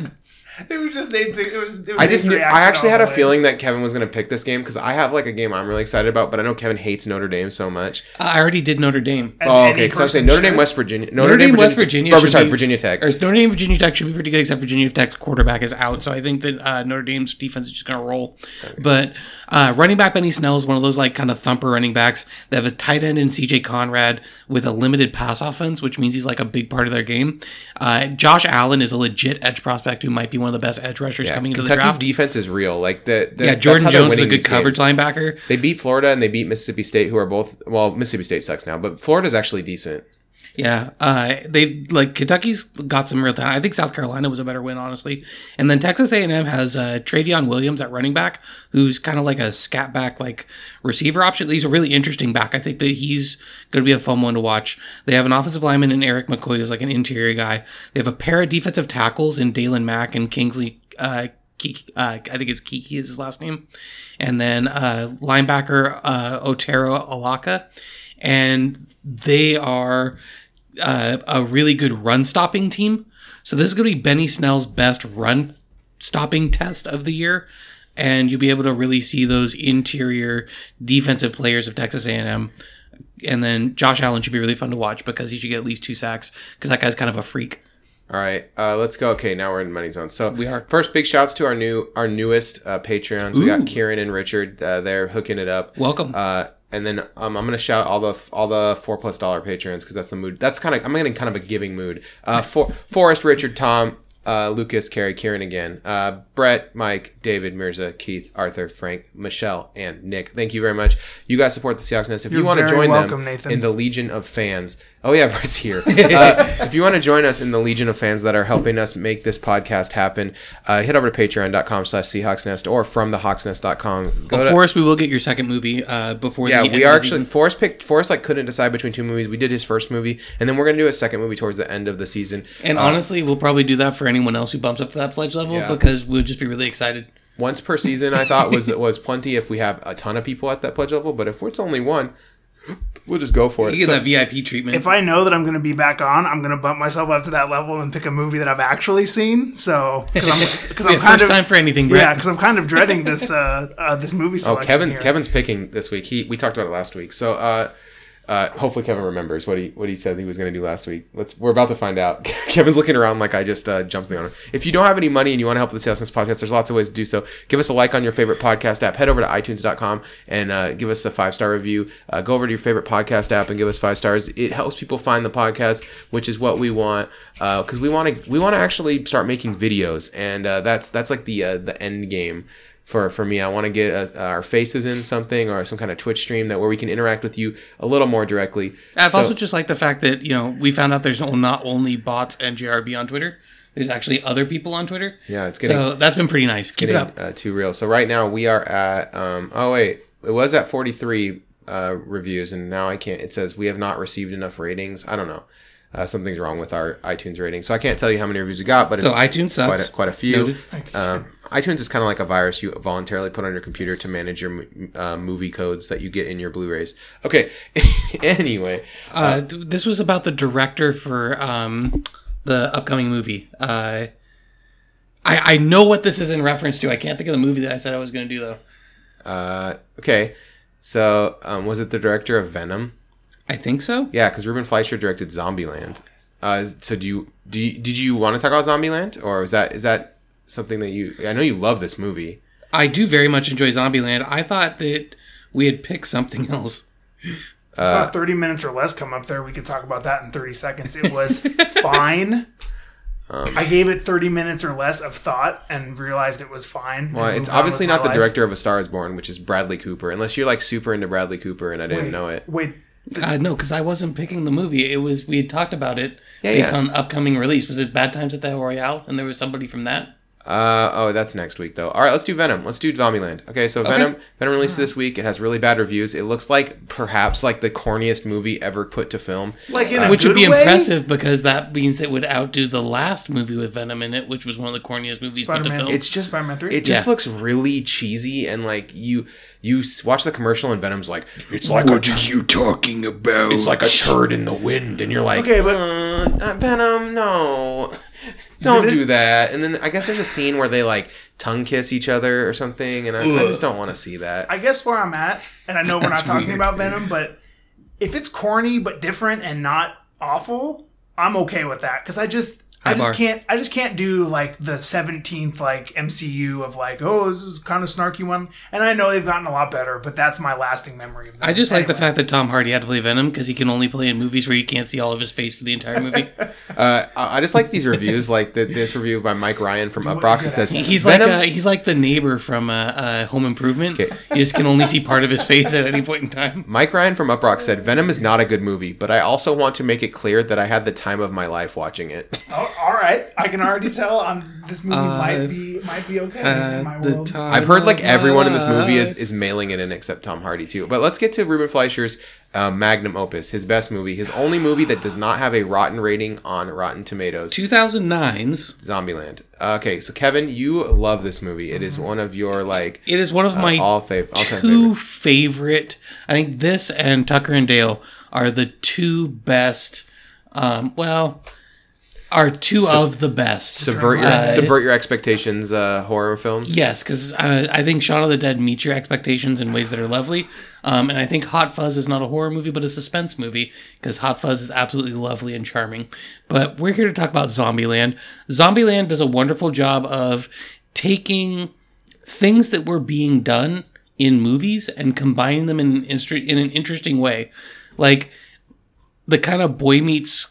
It was just Nate's. It was. It was I just knew, I actually had a way. feeling that Kevin was going to pick this game because I have like a game I'm really excited about, but I know Kevin hates Notre Dame so much. I already did Notre Dame. As Oh, okay. Because I was saying Notre Dame. West Virginia, Notre Dame, West Virginia Oh, sorry, be- Virginia Tech. Or Notre Dame, Virginia Tech should be pretty good, except Virginia Tech's quarterback is out. So I think that uh, Notre Dame's defense is just going to roll. But uh, running back Benny Snell is one of those like kind of thumper running backs. They have a tight end in CJ Conrad with a limited pass offense, which means he's like a big part of their game. Uh, Josh Allen is a legit edge prospect who might be one of the best edge rushers Yeah, coming into the Kentucky's draft. defense is real. Like the, the yeah, Jordan Jones is a good coverage games. linebacker. They beat Florida and they beat Mississippi State, who are both well. Mississippi State sucks now, but Florida's actually decent. Yeah, uh, they like Kentucky's got some real talent. I think South Carolina was a better win, honestly. And then Texas A&M has uh, Trayveon Williams at running back, who's kind of like a scat back, like receiver option. He's a really interesting back. I think that he's going to be a fun one to watch. They have an offensive lineman in Erik McCoy, who's like an interior guy. They have a pair of defensive tackles in Daylon Mack and Kingsley. Uh, Keke, uh, I think it's Keke is his last name, and then uh, linebacker uh, Otaro Alaka, and they are uh, a really good run stopping team. So this is going to be Benny Snell's best run stopping test of the year, and you'll be able to really see those interior defensive players of Texas A&M. And then Josh Allen should be really fun to watch because he should get at least two sacks because that guy's kind of a freak. All right, uh, let's go. Okay, now we're in money zone. So We are. first big shouts to our new our newest uh, Patreons. We got Kieran and Richard. Uh, they're hooking it up. Welcome. Uh, and then um, I'm gonna shout all the all the four plus dollar patrons because that's the mood. That's kind of I'm getting kind of a giving mood. Uh, for Forrest, Richard, Tom, uh, Lucas, Carrie, Kieran again, uh, Brett, Mike, David, Mirza, Keith, Arthur, Frank, Michelle, and Nick. Thank you very much. You guys support the Seahawks Nest. If you You're want to join welcome, them Nathan. in the Legion of Fans, Oh yeah, Brett's here. Uh, if you want to join us in the legion of fans that are helping us make this podcast happen, uh, head over to patreon.com slash seahawksnest or from thehawksnest.com. Go Well, to, Forrest, we will get your second movie uh, before yeah, the end we of are actually. Forrest picked Forrest like couldn't decide between two movies. We did his first movie, and then we're gonna do a second movie towards the end of the season. And Uh, honestly, we'll probably do that for anyone else who bumps up to that pledge level Yeah. because we'll just be really excited. once per season, I thought was was plenty if we have a ton of people at that pledge level. But if it's only one, we'll just go for it. You get So- that VIP treatment. If I know that I'm going to be back on, I'm going to bump myself up to that level and pick a movie that I've actually seen. So because I'm because I'm Yeah, kind first of time for anything, Brett. yeah because I'm kind of dreading this uh, uh this movie Oh. Kevin, here. Kevin's picking this week. He we talked about it last week. So uh, uh, hopefully Kevin remembers what he what he said he was going to do last week. Let's we're about to find out. Kevin's looking around like I just uh, jumped the on him. If you don't have any money and you want to help with the Sales Sense podcast, there's lots of ways to do so. Give us a like on your favorite podcast app. Head over to iTunes.com and uh, give us a five star review. Uh, go over to your favorite podcast app and give us five stars. It helps people find the podcast, which is what we want because we want to we want to actually start making videos, and uh, that's that's like the uh, the end game for for me. I want to get uh, our faces in something or some kind of Twitch stream that where we can interact with you a little more directly. I've So- also just like the fact that you know we found out there's not only bots and JRB on Twitter. There's actually other people on Twitter. yeah, it's getting So that's been pretty nice. Keep it up. uh, too real. So right now we are at um oh wait, it was at 43 uh reviews and now I can't it says we have not received enough ratings. I don't know. Uh, something's wrong with our iTunes rating. So I can't tell you how many reviews we got, but it's So iTunes quite a, quite a few. Noted. Um, iTunes is kind of like a virus you voluntarily put on your computer to manage your uh, movie codes that you get in your Blu-rays. Okay. anyway, Uh, th- this was about the director for um, the upcoming movie. Uh, I I know what this is in reference to. I can't think of the movie that I said I was going to do though. uh, okay. So um, was it the director of Venom? I think so. Yeah, because Ruben Fleischer directed Zombieland. Uh, so do you do you, did you want to talk about Zombieland or is that is that something that you? I know you love this movie. I do very much enjoy Zombieland. I thought that we had picked something else. I saw 30 minutes or less come up there. We could talk about that in 30 seconds. It was fine. Um, I gave it 30 minutes or less of thought and realized it was fine. Well, it's obviously with my not the life. director of A Star Is Born, which is Bradley Cooper. Unless you're like super into Bradley Cooper, and I didn't Wait, know it. Wait, Uh, no, because I wasn't picking the movie. It was we had talked about it Yeah, based yeah. on upcoming release. Was it Bad Times at the Royale? And there was somebody from that. Uh, oh, that's next week though. All right, let's do Venom. Let's do Zombieland. Okay, so Venom Venom released this week. It has really bad reviews. It looks like perhaps like the corniest movie ever put to film. like in a which would be way? impressive because that means it would outdo the last movie with Venom in it, which was one of the corniest movies put to film. It's just Spider-Man 3? it just Yeah. looks really cheesy and like you you watch the commercial and Venom's like it's like what are you talking about? It's like a turd in the wind, and you're like, Okay, but- uh, uh, Venom, no, don't do that. And then I guess there's a scene where they like tongue kiss each other or something, and I, I just don't want to see that. I guess where I'm at, and I know we're not That's talking weird. about Venom, but if it's corny but different and not awful, I'm okay with that because I just. I just bar. can't. I just can't do like the 17th like MCU of like, oh, this is kind of snarky one. And I know they've gotten a lot better, but that's my lasting memory of them. I just like the fact that Tom Hardy had to play Venom because he can only play in movies where you can't see all of his face for the entire movie. Uh, I I just like these reviews, like the, this review by Mike Ryan from Uproxx. It says he's Venom- like uh, he's like the neighbor from uh, uh, Home Improvement. Okay. You just can only see part of his face at any point in time. Mike Ryan from Uproxx said, Venom is not a good movie, but I also want to make it clear that I had the time of my life watching it. Oh, all right, I can already tell. Um, this movie Uh, might be might be okay in my At the world. time I've heard like of everyone in this movie is, life. is mailing it in except Tom Hardy too. But let's get to Ruben Fleischer's uh, magnum opus, his best movie, his only movie that does not have a rotten rating on Rotten Tomatoes. 2009's. Zombieland. Okay, so Kevin, you love this movie. It is one of your like It is one of my uh, all fav- all-time two favorite. favorite. I think this and Tucker and Dale are the two best. Um, well, are two of the best. Subvert your Uh, subvert your expectations. Uh, horror films. Yes, because uh, I think Shaun of the Dead meets your expectations in ways that are lovely. Um, and I think Hot Fuzz is not a horror movie, but a suspense movie, because Hot Fuzz is absolutely lovely and charming. But we're here to talk about Zombieland. Zombieland does a wonderful job of taking things that were being done in movies and combining them in an, in an interesting way. Like the kind of boy meets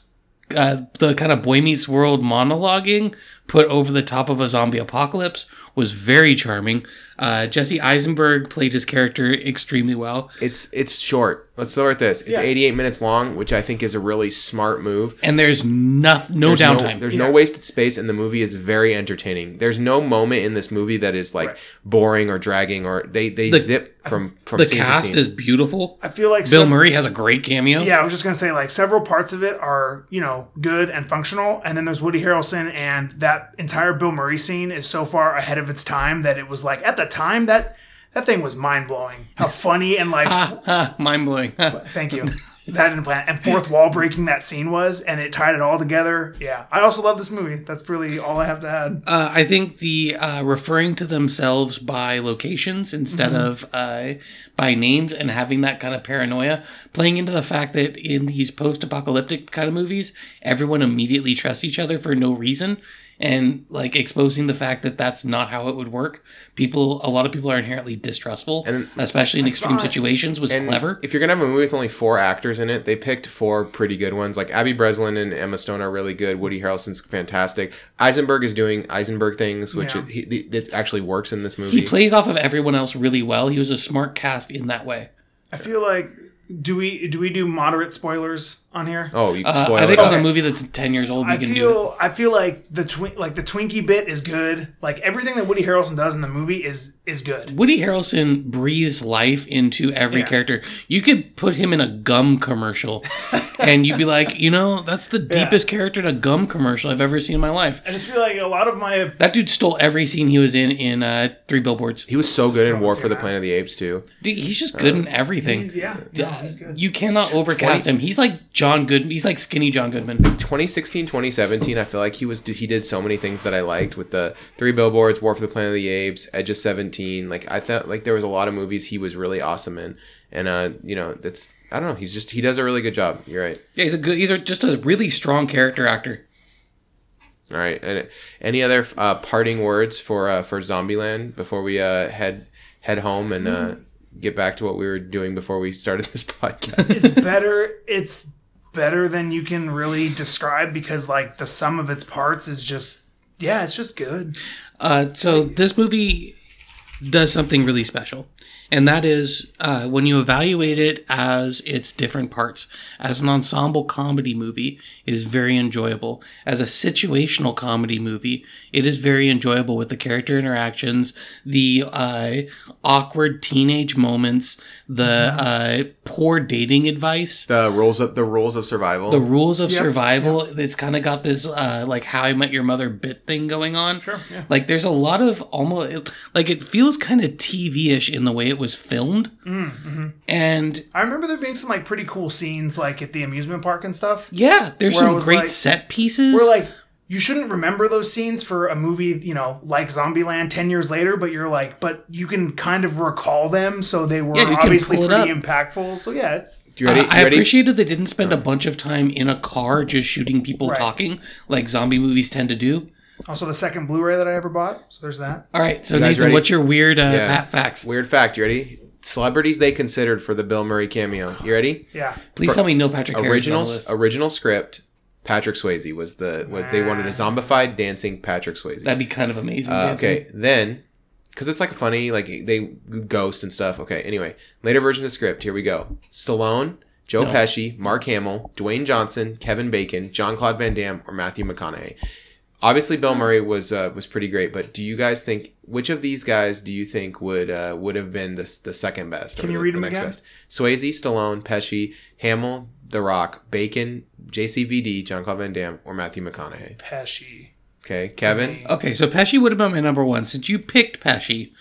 uh, the kind of boy meets world monologuing, put over the top of a zombie apocalypse was very charming. Uh, Jesse Eisenberg played his character extremely well, It's it's short. Let's start with this. It's Yeah. 88 minutes long, which I think is a really smart move. and there's no, no There's downtime. there's Yeah. no wasted space, and the movie is very entertaining. There's no moment in this movie that is like Right. boring or dragging, or they they The- zip from from the scene to cast scene. is beautiful. I feel like Bill some- Murray has a great cameo. Yeah, I was just gonna say like several parts of it are you know good and functional, and then there's Woody Harrelson, and that entire Bill Murray scene is so far ahead of its time that it was like at the time that that thing was mind blowing. How funny and like Mind blowing. thank you that didn't plan and fourth wall breaking that scene was, and it tied it all together. Yeah, I also love this movie. That's really all I have to add. Uh, I think the uh, referring to themselves by locations instead Mm-hmm. of uh, by names and having that kind of paranoia, playing into the fact that in these post-apocalyptic kind of movies, everyone immediately trusts each other for no reason, and like exposing the fact that that's not how it would work. People, a lot of people are inherently distrustful, And- especially in extreme thought- situations. Was clever. If you're gonna have a movie with only four actors in it, they picked four pretty good ones. Like Abby Breslin and Emma Stone are really good. Woody Harrelson's fantastic. Eisenberg is doing Eisenberg things, which Yeah. it, he, it actually works in this movie. He plays off of everyone else really well. He was a smart cast in that way. I feel like do we do we do moderate spoilers on here? oh, you Uh, spoil I think it. on a movie that's ten years old, we I can do it. feel I feel like the twin like the Twinkie bit is good. Like everything that Woody Harrelson does in the movie is is good. Woody Harrelson breathes life into every Yeah. character. You could put him in a gum commercial, and you'd be like, you know, that's the deepest character in a gum commercial I've ever seen in my life. I just feel like a lot of my That dude stole every scene he was in in uh, Three Billboards. He was so good in Still War haven't for the seen Planet of the Apes too. Dude, he's just good in everything. he's, yeah, no, he's good. You cannot overcast him. He's like John Goodman. He's like skinny John Goodman. 2016, 2017, I feel like he was he did so many things that I liked with the Three Billboards, War for the Planet of the Apes, Edge of 17. Like I thought like there was a lot of movies he was really awesome in. And uh, you know, that's I don't know, he's just he does a really good job. You're right. Yeah, he's a good. He's a, just a really strong character actor. All right. And any other uh, parting words for uh, for Zombieland before we uh, head head home and uh, get back to what we were doing before we started this podcast? it's better. It's better than you can really describe because like the sum of its parts is just yeah, it's just good. Uh, so this movie does something really special, and that is uh, when you evaluate it as its different parts. As an ensemble comedy movie, it is very enjoyable. As a situational comedy movie, it is very enjoyable with the character interactions, the uh, awkward teenage moments, the uh, poor dating advice. the rules of the rules of survival. The rules of Yep, survival. It's kind of got this uh, like How I Met Your Mother bit thing going on. Sure, yeah. Like there's a lot of almost like it feels kind of TV-ish in the way it was filmed. Mm-hmm. And I remember there being some like pretty cool scenes like at the amusement park and stuff. yeah, there's some great like- set pieces. Where like you shouldn't remember those scenes for a movie, you know, like Zombieland 10 years later, but you're like, but you can kind of recall them, so they were Yeah, obviously pretty up. impactful. So yeah, it's you ready? Uh, I you ready? appreciated they didn't spend a bunch of time in a car just shooting people Right. talking like zombie movies tend to do. Also the second Blu-ray that I ever bought. So there's that. All right, so You Nathan, ready? what's your weird uh, Yeah. pat facts? Weird fact. You ready? Celebrities they considered for the Bill Murray cameo. You ready? Yeah. Please tell me no Patrick Harris original on the list. original script. Patrick Swayze was the was they wanted a zombified dancing Patrick Swayze. That'd be kind of amazing. Uh, okay, then because it's like funny, like they ghost and stuff. Okay, anyway, later version of the script. Here we go: Stallone, Joe No. Pesci, Mark Hamill, Dwayne Johnson, Kevin Bacon, Jean Claude Van Damme, or Matthew McConaughey. Obviously, Bill Murray was uh, was pretty great, but do you guys think which of these guys do you think would uh, would have been the the second best? Can or you the, read the them next again? best? Swayze, Stallone, Pesci, Hamill, The Rock, Bacon, JCVD, Jean Claude Van Damme, or Matthew McConaughey. Pesci. Okay, Kevin. Okay, so Pesci would have been my number one. Since you picked Pesci,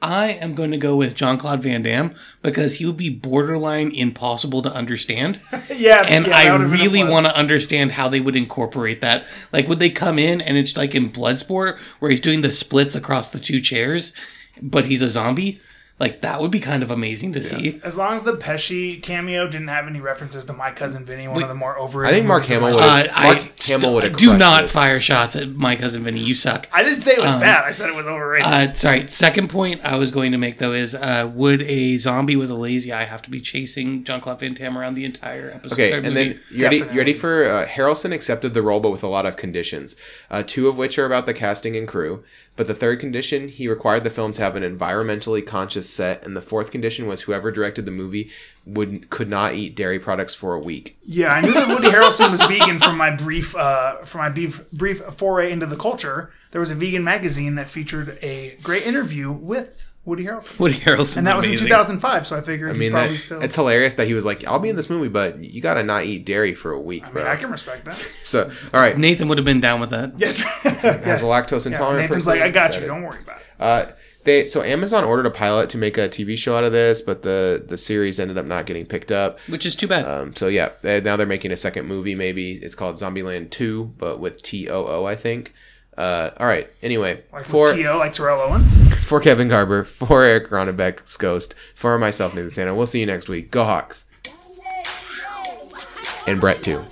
I am going to go with Jean Claude Van Damme because he would be borderline impossible to understand. Yeah, And yeah, I that would've been a really want to understand how they would incorporate that. Like, would they come in and it's like in Bloodsport where he's doing the splits across the two chairs, but he's a zombie? Like that would be kind of amazing to see. As long as the Pesci cameo didn't have any references to My Cousin Vinny, one of the more over. I think Mark Hamill would Uh, have. I Mark Hamill would do not this. fire shots at my cousin Vinny. You suck. I didn't say it was bad. I said it was overrated. Uh, sorry. Second point I was going to make though is uh, would a zombie with a lazy eye have to be chasing Jean Claude Van Damme around the entire episode? Okay, and movie? then you ready? You ready for uh, Harrelson accepted the role, but with a lot of conditions. Uh, two of which are about the casting and crew. But the third condition, he required the film to have an environmentally conscious set, and the fourth condition was whoever directed the movie would could not eat dairy products for a week. yeah, I knew that Woody Harrelson was vegan from my brief, uh, from my brief, brief foray into the culture. There was a vegan magazine that featured a great interview with Woody Harrelson, Woody Harrelson, and that was in 2005. So I figured I he's probably that, still. it's hilarious that he was like, "I'll be in this movie, but you gotta not eat dairy for a week, I bro." mean, I can respect that. So, all right, Nathan would have been down with that. Yes. has a lactose Yeah, intolerant. Nathan's like, I got Got you. Don't worry about it. Uh, they so Amazon ordered a pilot to make a TV show out of this, but the the series ended up not getting picked up. Which is too bad. Um, so yeah, they, now they're making a second movie. Maybe it's called Zombieland Two, but with T O O, I think. Uh, all right. Anyway, Like for with T.O., like Terrell Owens. For Kevin Garber, for Eric Ronnebeck's Ghost, for myself, Nathan Santa. We'll see you next week. Go Hawks. And Brett too.